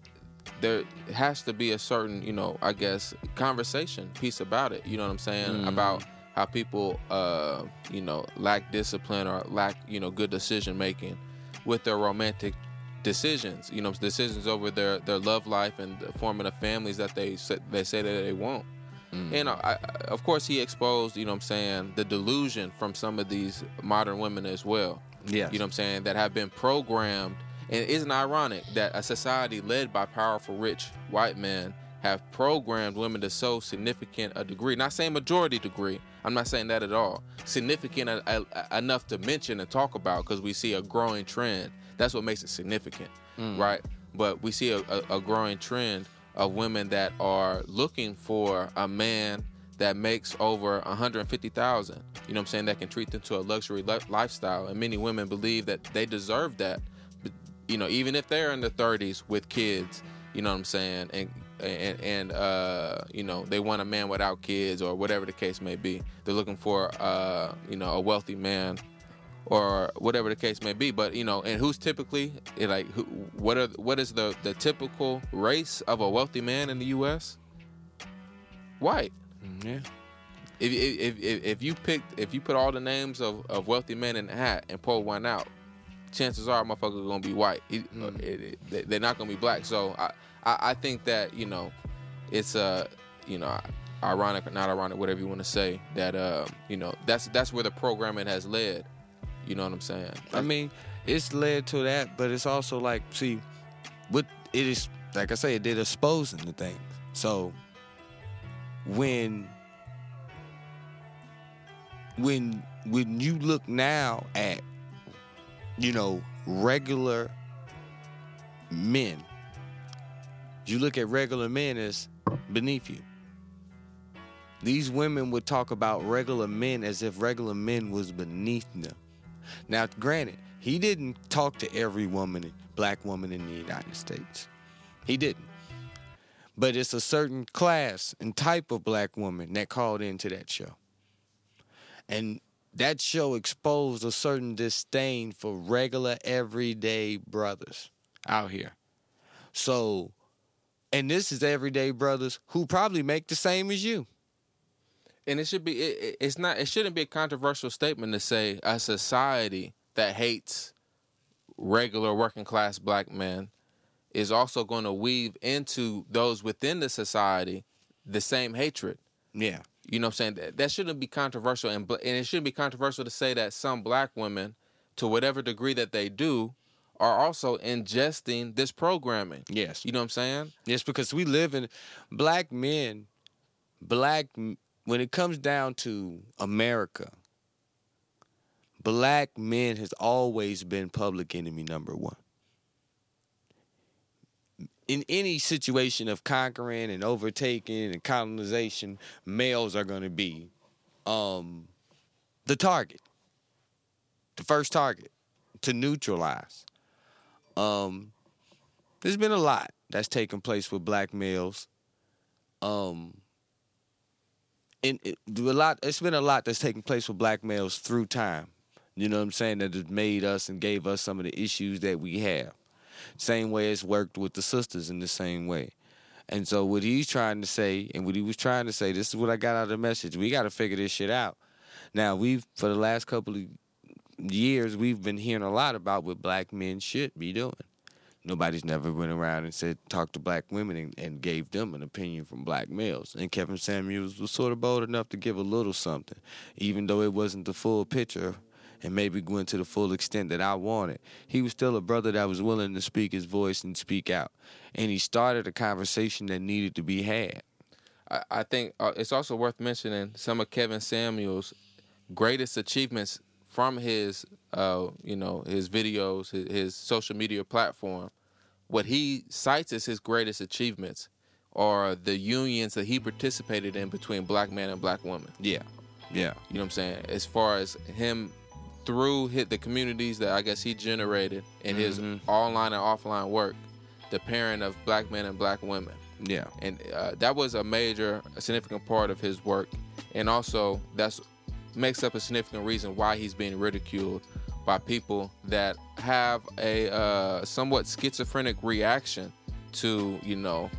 there has to be a certain, you know, I guess, conversation piece about it. You know what I'm saying? Mhm. About how people, uh, you know, lack discipline or lack, you know, good decision making with their romantic decisions. You know, decisions over their their love life and the forming of families that they say, they say that they want. And uh, I, I, of course, he exposed, you know what I'm saying, the delusion from some of these modern women as well. Yes. You know what I'm saying? That have been programmed. And isn't ironic that a society led by powerful, rich white men have programmed women to so significant a degree? Not saying majority degree. I'm not saying that at all. Significant uh, uh, enough to mention and talk about because we see a growing trend. That's what makes it significant, right? But we see a, a, a growing trend of women that are looking for a man that makes over 150,000. You know what I'm saying? That can treat them to a luxury li- lifestyle. And many women believe that they deserve that. But, you know, even if they're in their 30s with kids, you know what I'm saying? And and, and uh, you know, they want a man without kids or whatever the case may be. They're looking for uh, you know, a wealthy man or whatever the case may be. But you know, and who's typically eh, like who, what are what is the the typical race of a wealthy man in the U.S. White. Yeah. If, if, if, if you pick if you put all the names of, of wealthy men in a hat and pull one out, chances are motherfuckers gonna be white. It- Mm. it- it- they- they're not gonna be black. So I, I I think that you know, it's uh you know ironic or not ironic, whatever you want to say. That uh you know that's that's where the programming has led. You know what I'm saying? I mean, it's led to that, but it's also like, see, what it is, like I say, it did exposing the things. So when when when you look now at you know regular men, you look at regular men as beneath you. These women would talk about regular men as if regular men was beneath them. Now, granted, he didn't talk to every woman, black woman in the United States. He didn't. But it's a certain class and type of black woman that called into that show. And that show exposed a certain disdain for regular, everyday brothers out here. So, and this is everyday brothers who probably make the same as you. And it should be it, it- it's not it shouldn't be a controversial statement to say a society that hates regular working class black men is also going to weave into those within the society the same hatred Yeah. you know what i'm saying that, that shouldn't be controversial and, and it shouldn't be controversial to say that some black women to whatever degree that they do are also ingesting this programming Yes. you know what i'm saying Yes, because we live in black men, black when it comes down to America, black men has always been public enemy number one. In any situation of conquering and overtaking and colonization, males are going to be um, the target, the first target to neutralize. Um, there's been a lot that's taken place with black males. Um, it, a lot. It's been a lot that's taken place with black males through time. You know what I'm saying? That has made us and gave us some of the issues that we have. Same way it's worked with the sisters in the same way. And so what he's trying to say, and what he was trying to say, this is what I got out of the message. We got to figure this shit out. Now we've for the last couple of years we've been hearing a lot about what black men should be doing. Nobody's never went around and said talk to black women and, and gave them an opinion from black males. And Kevin Samuels was sort of bold enough to give a little something, even though it wasn't the full picture and maybe going to the full extent that I wanted. He was still a brother that was willing to speak his voice and speak out. And he started a conversation that needed to be had. I, I think uh, it's also worth mentioning some of Kevin Samuels' greatest achievements from his, uh, you know, his videos, his, his social media platform. What he cites as his greatest achievements are the unions that he participated in between black men and black women. Yeah. Yeah. You know what I'm saying? As far as him through hit the communities that I guess he generated in his Mhm. online and offline work, the pairing of black men and black women. Yeah. and uh, that was a major, a significant part of his work, and also that's makes up a significant reason why he's being ridiculed by people that have a uh, somewhat schizophrenic reaction to you know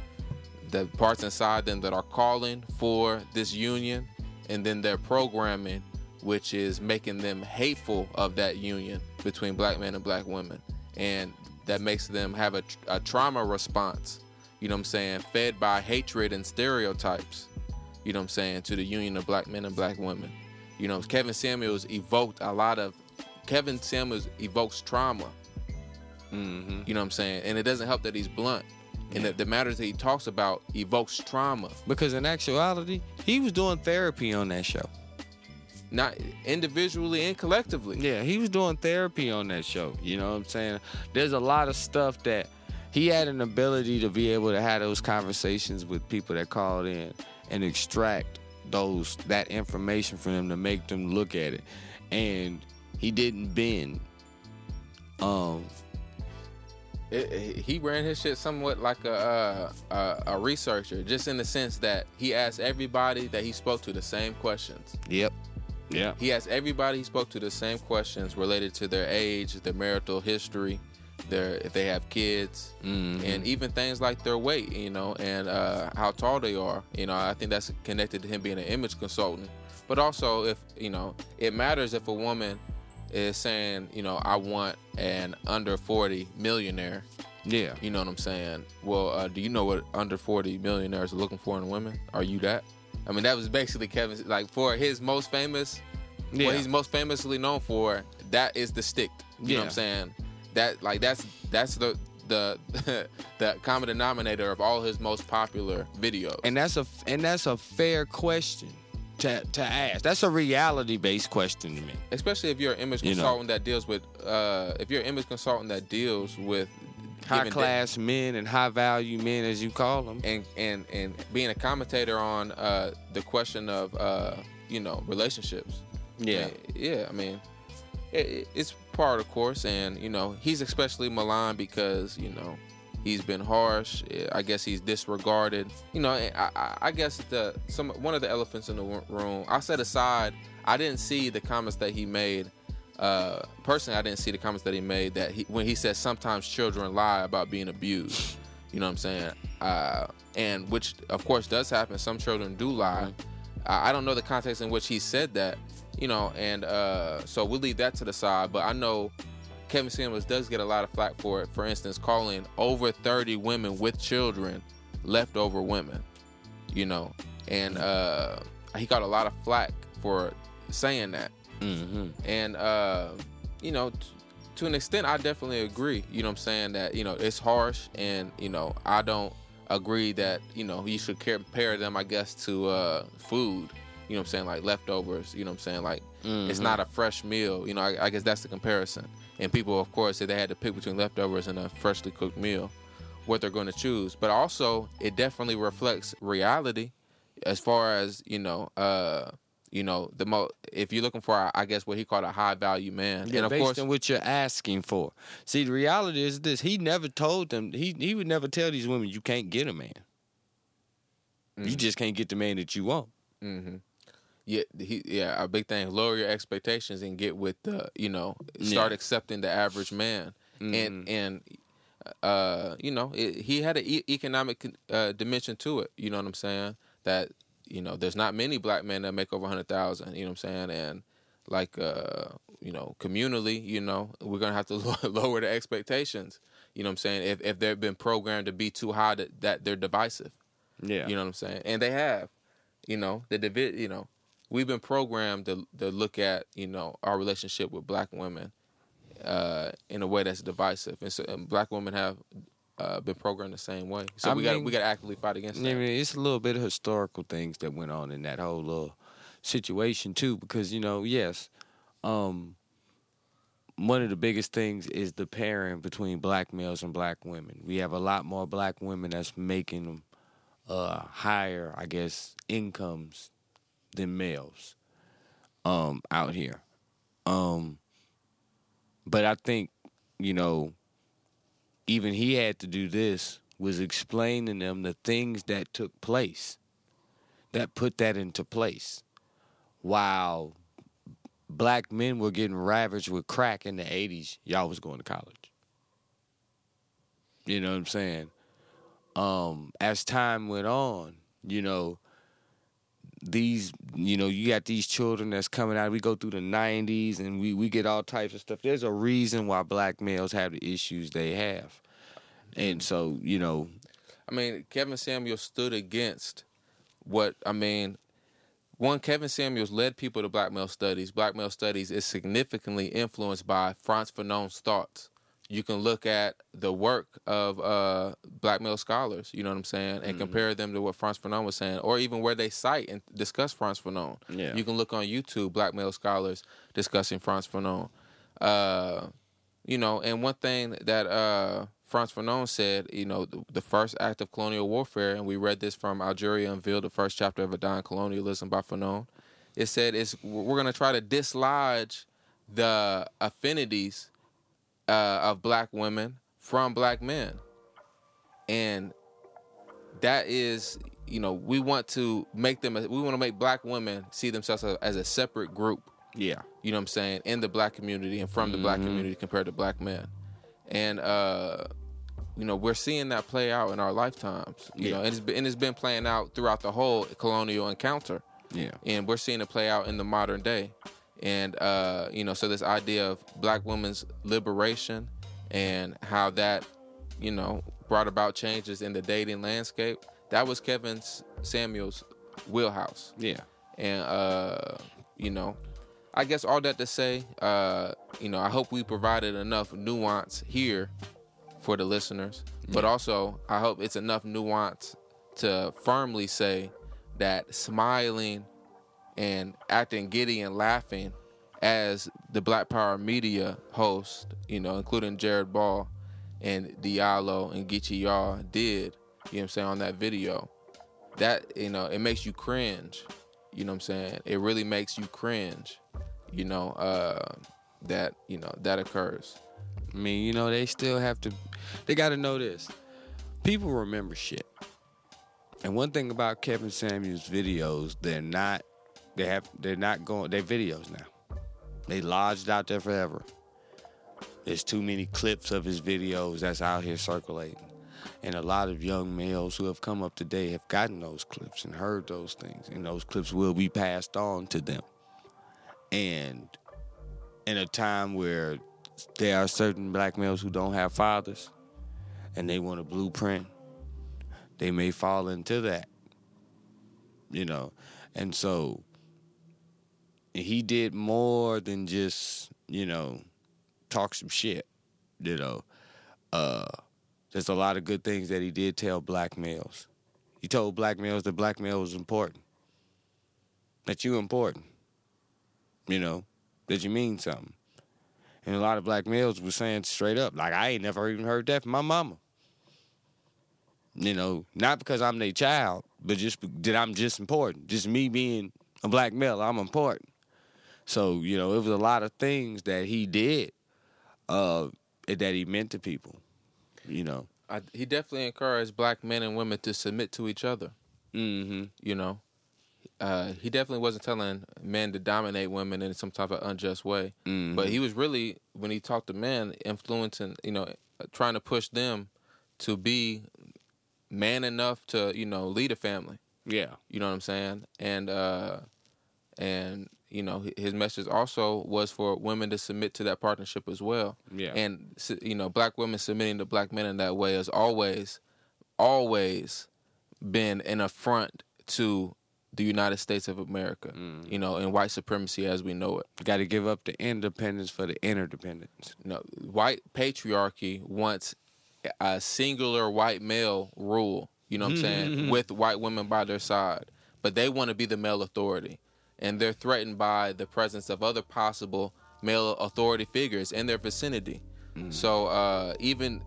the parts inside them that are calling for this union, and then their programming, which is making them hateful of that union between black men and black women, and that makes them have a, a trauma response you know what I'm saying, fed by hatred and stereotypes, you know what I'm saying, to the union of black men and black women. You know, Kevin Samuels evoked a lot of, Kevin Samuels evokes trauma, Mm-hmm. you know what I'm saying, and it doesn't help that he's blunt. And the, the matters that he talks about evokes trauma, Because in actuality, he was doing therapy on that show. not individually and collectively. Yeah, he was doing therapy on that show. You know what I'm saying? There's a lot of stuff that he had an ability to be able to have those conversations with people that called in and extract those that information for them to make them look at it. And he didn't bend. Um It- it- he ran his shit somewhat like a, uh, a a researcher, just in the sense that he asked everybody that he spoke to the same questions. Yep. Yeah. He asked everybody he spoke to the same questions related to their age, their marital history, their if they have kids, Mhm. and even things like their weight, you know, and uh, how tall they are. You know, I think that's connected to him being an image consultant. But also, if you know, it matters if a woman is saying, you know, I want an under forty millionaire. Yeah. You know what I'm saying? Well, uh, do you know what under 40 millionaires are looking for in women? Are you that? I mean, that was basically Kevin's, like, for his most famous, Yeah. what he's most famously known for, that is the stick. You know what I'm saying? That, like, that's, that's the, the, the common denominator of all his most popular videos. And that's a and that's a fair question to to ask. That's a reality based question to me. Especially if you're an image You know. consultant that deals with, uh, if you're an image consultant that deals with High class men and high value men, as you call them. and and and being a commentator on uh the question of uh you know relationships Yeah. yeah i mean it- it's part of course and you know he's especially maligned because you know he's been harsh. I guess he's disregarded. You know I, I, I guess the some one of the elephants in the room i set aside i didn't see the comments that he made uh personally i didn't see the comments that he made that he when he said sometimes children lie about being abused. You know what i'm saying? Uh and which of course does happen. Some children do lie. I I don't know the context in which he said that, you know, and uh, so we'll leave that to the side. But I know Kevin Samuels does get a lot of flack for it. For instance, calling over 30 women with children leftover women, you know, and uh, he got a lot of flack for saying that. Mm-hmm. And uh, you know, t- to an extent, I definitely agree. You know, what I'm saying that you know it's harsh, and you know, I don't agree that you know you should compare them. I guess to uh, food. You know, what I'm saying like leftovers. You know, what I'm saying like it's Mhm. not a fresh meal. You know, I, I guess that's the comparison. And people, of course, if they had to pick between leftovers and a freshly cooked meal, what they're going to choose. But also, it definitely reflects reality as far as you know. uh you know the mo if you're looking for I guess what he called a high value man Yeah, and of based course on what you're asking for. See, the reality is this: he never told them. He he would never tell these women you can't get a man. You Mhm. just can't get the man that you want. hmm Yeah, he yeah, a big thing. Lower your expectations and get with the you know start Yeah. accepting the average man Mhm. and and uh you know it, he had an e- economic uh, dimension to it. You know what I'm saying? That you know there's not many black men that make over hundred thousand. You know what I'm saying? And like uh you know communally, you know we're gonna have to lower the expectations. You know what I'm saying? If if they've been programmed to be too high, that, that they're divisive. Yeah, You know what I'm saying? And they have, you know, the divi- you know, we've been programmed to to look at, you know, our relationship with black women uh, in a way that's divisive, and so and black women have uh, been programmed the same way. So I we got we got to actively fight against I that. mean, it's a little bit of historical things that went on in that whole little situation too, because you know, yes, um, one of the biggest things is the pairing between black males and black women. We have a lot more black women that's making uh, higher, I guess, incomes than males. um, out here. Um, but I think, you know, even he had to do this was explaining them the things that took place that put that into place. While black men were getting ravaged with crack in the 80s, y'all was going to college. You know what I'm saying? Um, as time went on, you know, these you know you got these children that's coming out we go through the 90s and we we get all types of stuff there's a reason why black males have the issues they have and so you know I mean, Kevin Samuels stood against what I mean. One, Kevin Samuels led people to black male studies. Black male studies is significantly influenced by Frantz Fanon's thoughts. You can look at the work of uh, black male scholars, you know what I'm saying, and compare them to what Frantz Fanon was saying, or even where they cite and discuss Frantz Fanon. Yeah. You can look on YouTube, black male scholars discussing Frantz Fanon. Uh, you know, and one thing that uh, Frantz Fanon said, you know, the, the first act of colonial warfare, and we read this from Algeria Unveiled, the first chapter of A Dying Colonialism by Fanon. It said it's we're going to try to dislodge the affinities uh, of black women from black men, and that is, you know, we want to make them. We want to make black women see themselves as, as a separate group yeah you know what I'm saying, in the black community and from the black Mm-hmm. community compared to black men. And uh you know, we're seeing that play out in our lifetimes. You Yeah. know, and it's been and it's been playing out throughout the whole colonial encounter. yeah And we're seeing it play out in the modern day. And uh, you know, so this idea of black women's liberation and how that, you know, brought about changes in the dating landscape, that was Kevin Samuels' wheelhouse. Yeah. And uh, you know, I guess all that to say, uh, you know, I hope we provided enough nuance here for the listeners, but also I hope it's enough nuance to firmly say that smiling and acting giddy and laughing as the Black Power Media host, you know, including Jared Ball and Diallo and Geechee Yaw did, you know what I'm saying, on that video, that, you know, it makes you cringe. You know what I'm saying? It really makes you cringe, you know, uh, that, you know, that occurs. I mean, you know, they still have to. They got to know this. People remember shit. And one thing about Kevin Samuels' videos, they're not. They have. They're not going. They're videos now. They lodged out there forever. There's too many clips of his videos that's out here circulating. And a lot of young males who have come up today have gotten those clips and heard those things. And those clips will be passed on to them. And in a time where there are certain black males who don't have fathers and they want a blueprint, they may fall into that. You know, and so he did more than just, you know, talk some shit. You know, uh, there's a lot of good things that he did tell black males. He told black males that black male was important, that you important. You know, that you mean something. And a lot of black males were saying straight up, like, I ain't never even heard that from my mama. You know, not because I'm their child, but just that I'm just important. Just me being a black male, I'm important. So, you know, it was a lot of things that he did uh, that he meant to people, you know. I, he definitely encouraged black men and women to submit to each other. Mm-hmm. You know, uh, he definitely wasn't telling men to dominate women in some type of unjust way. Mhm. But he was really, when he talked to men, influencing, you know, trying to push them to be man enough to, you know, lead a family. Yeah. You know what I'm saying? And uh, and you know, his message also was for women to submit to that partnership as well. Yeah. And you know, black women submitting to black men in that way has always, always been an affront to the United States of America. You mm. know, and white supremacy as we know it. Got to give up the independence for the interdependence. You know, white patriarchy wants a singular white male rule. You know what I'm saying? With white women by their side, but they want to be the male authority, and they're threatened by the presence of other possible male authority figures in their vicinity. So uh, even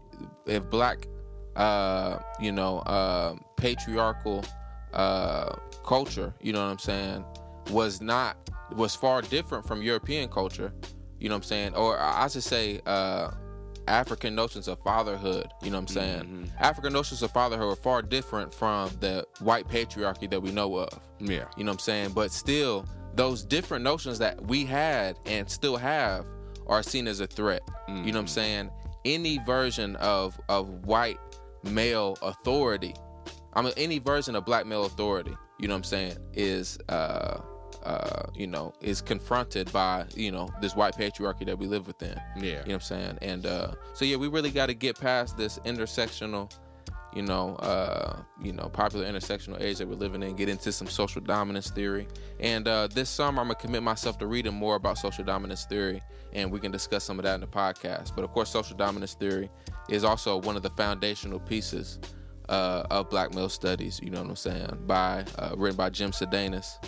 if black, uh, you know, uh, patriarchal uh, culture, you know what I'm saying, was not was far different from European culture. You know what I'm saying? Or I should say, uh, African notions of fatherhood. You know what I'm saying? Mm-hmm. African notions of fatherhood are far different from the white patriarchy that we know of. Yeah. You know what I'm saying? But still, those different notions that we had and still have are seen as a threat. You know what Mm-hmm. I'm saying? Any version of of white male authority, I mean any version of black male authority, you know what I'm saying, is uh uh, you know, is confronted by, you know, this white patriarchy that we live within. Yeah. You know what I'm saying? And uh so yeah, we really gotta get past this intersectional you know, uh, you know, popular intersectional age that we're living in, get into some social dominance theory. And uh, this summer, I'm gonna commit myself to reading more about social dominance theory, and we can discuss some of that in the podcast. But of course, social dominance theory is also one of the foundational pieces uh, of Black male studies. You know what I'm saying? By uh, written by Jim Sidanius,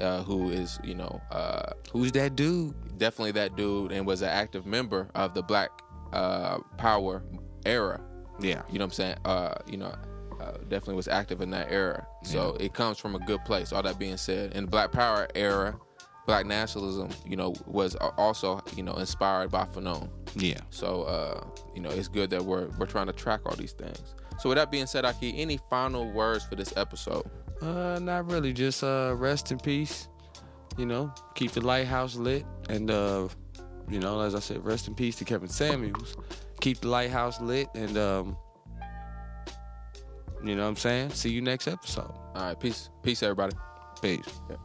uh, who is you know uh, Who's that dude? definitely that dude, and was an active member of the Black uh, Power era. Yeah. You know what I'm saying? Uh, you know, uh, definitely was active in that era. So it comes from a good place. All that being said, in the Black Power era, Black nationalism, you know, was also you know inspired by Fanon. Yeah. So uh, you know, it's good that we're we're trying to track all these things. So with that being said, Ahki, any final words for this episode? Uh, not really. Just uh, rest in peace. You know, keep the lighthouse lit, and uh, you know, as I said, rest in peace to Kevin Samuels. Keep the lighthouse lit, and um, you know what I'm saying. See you next episode. All right, peace, peace, everybody. Peace. Yeah.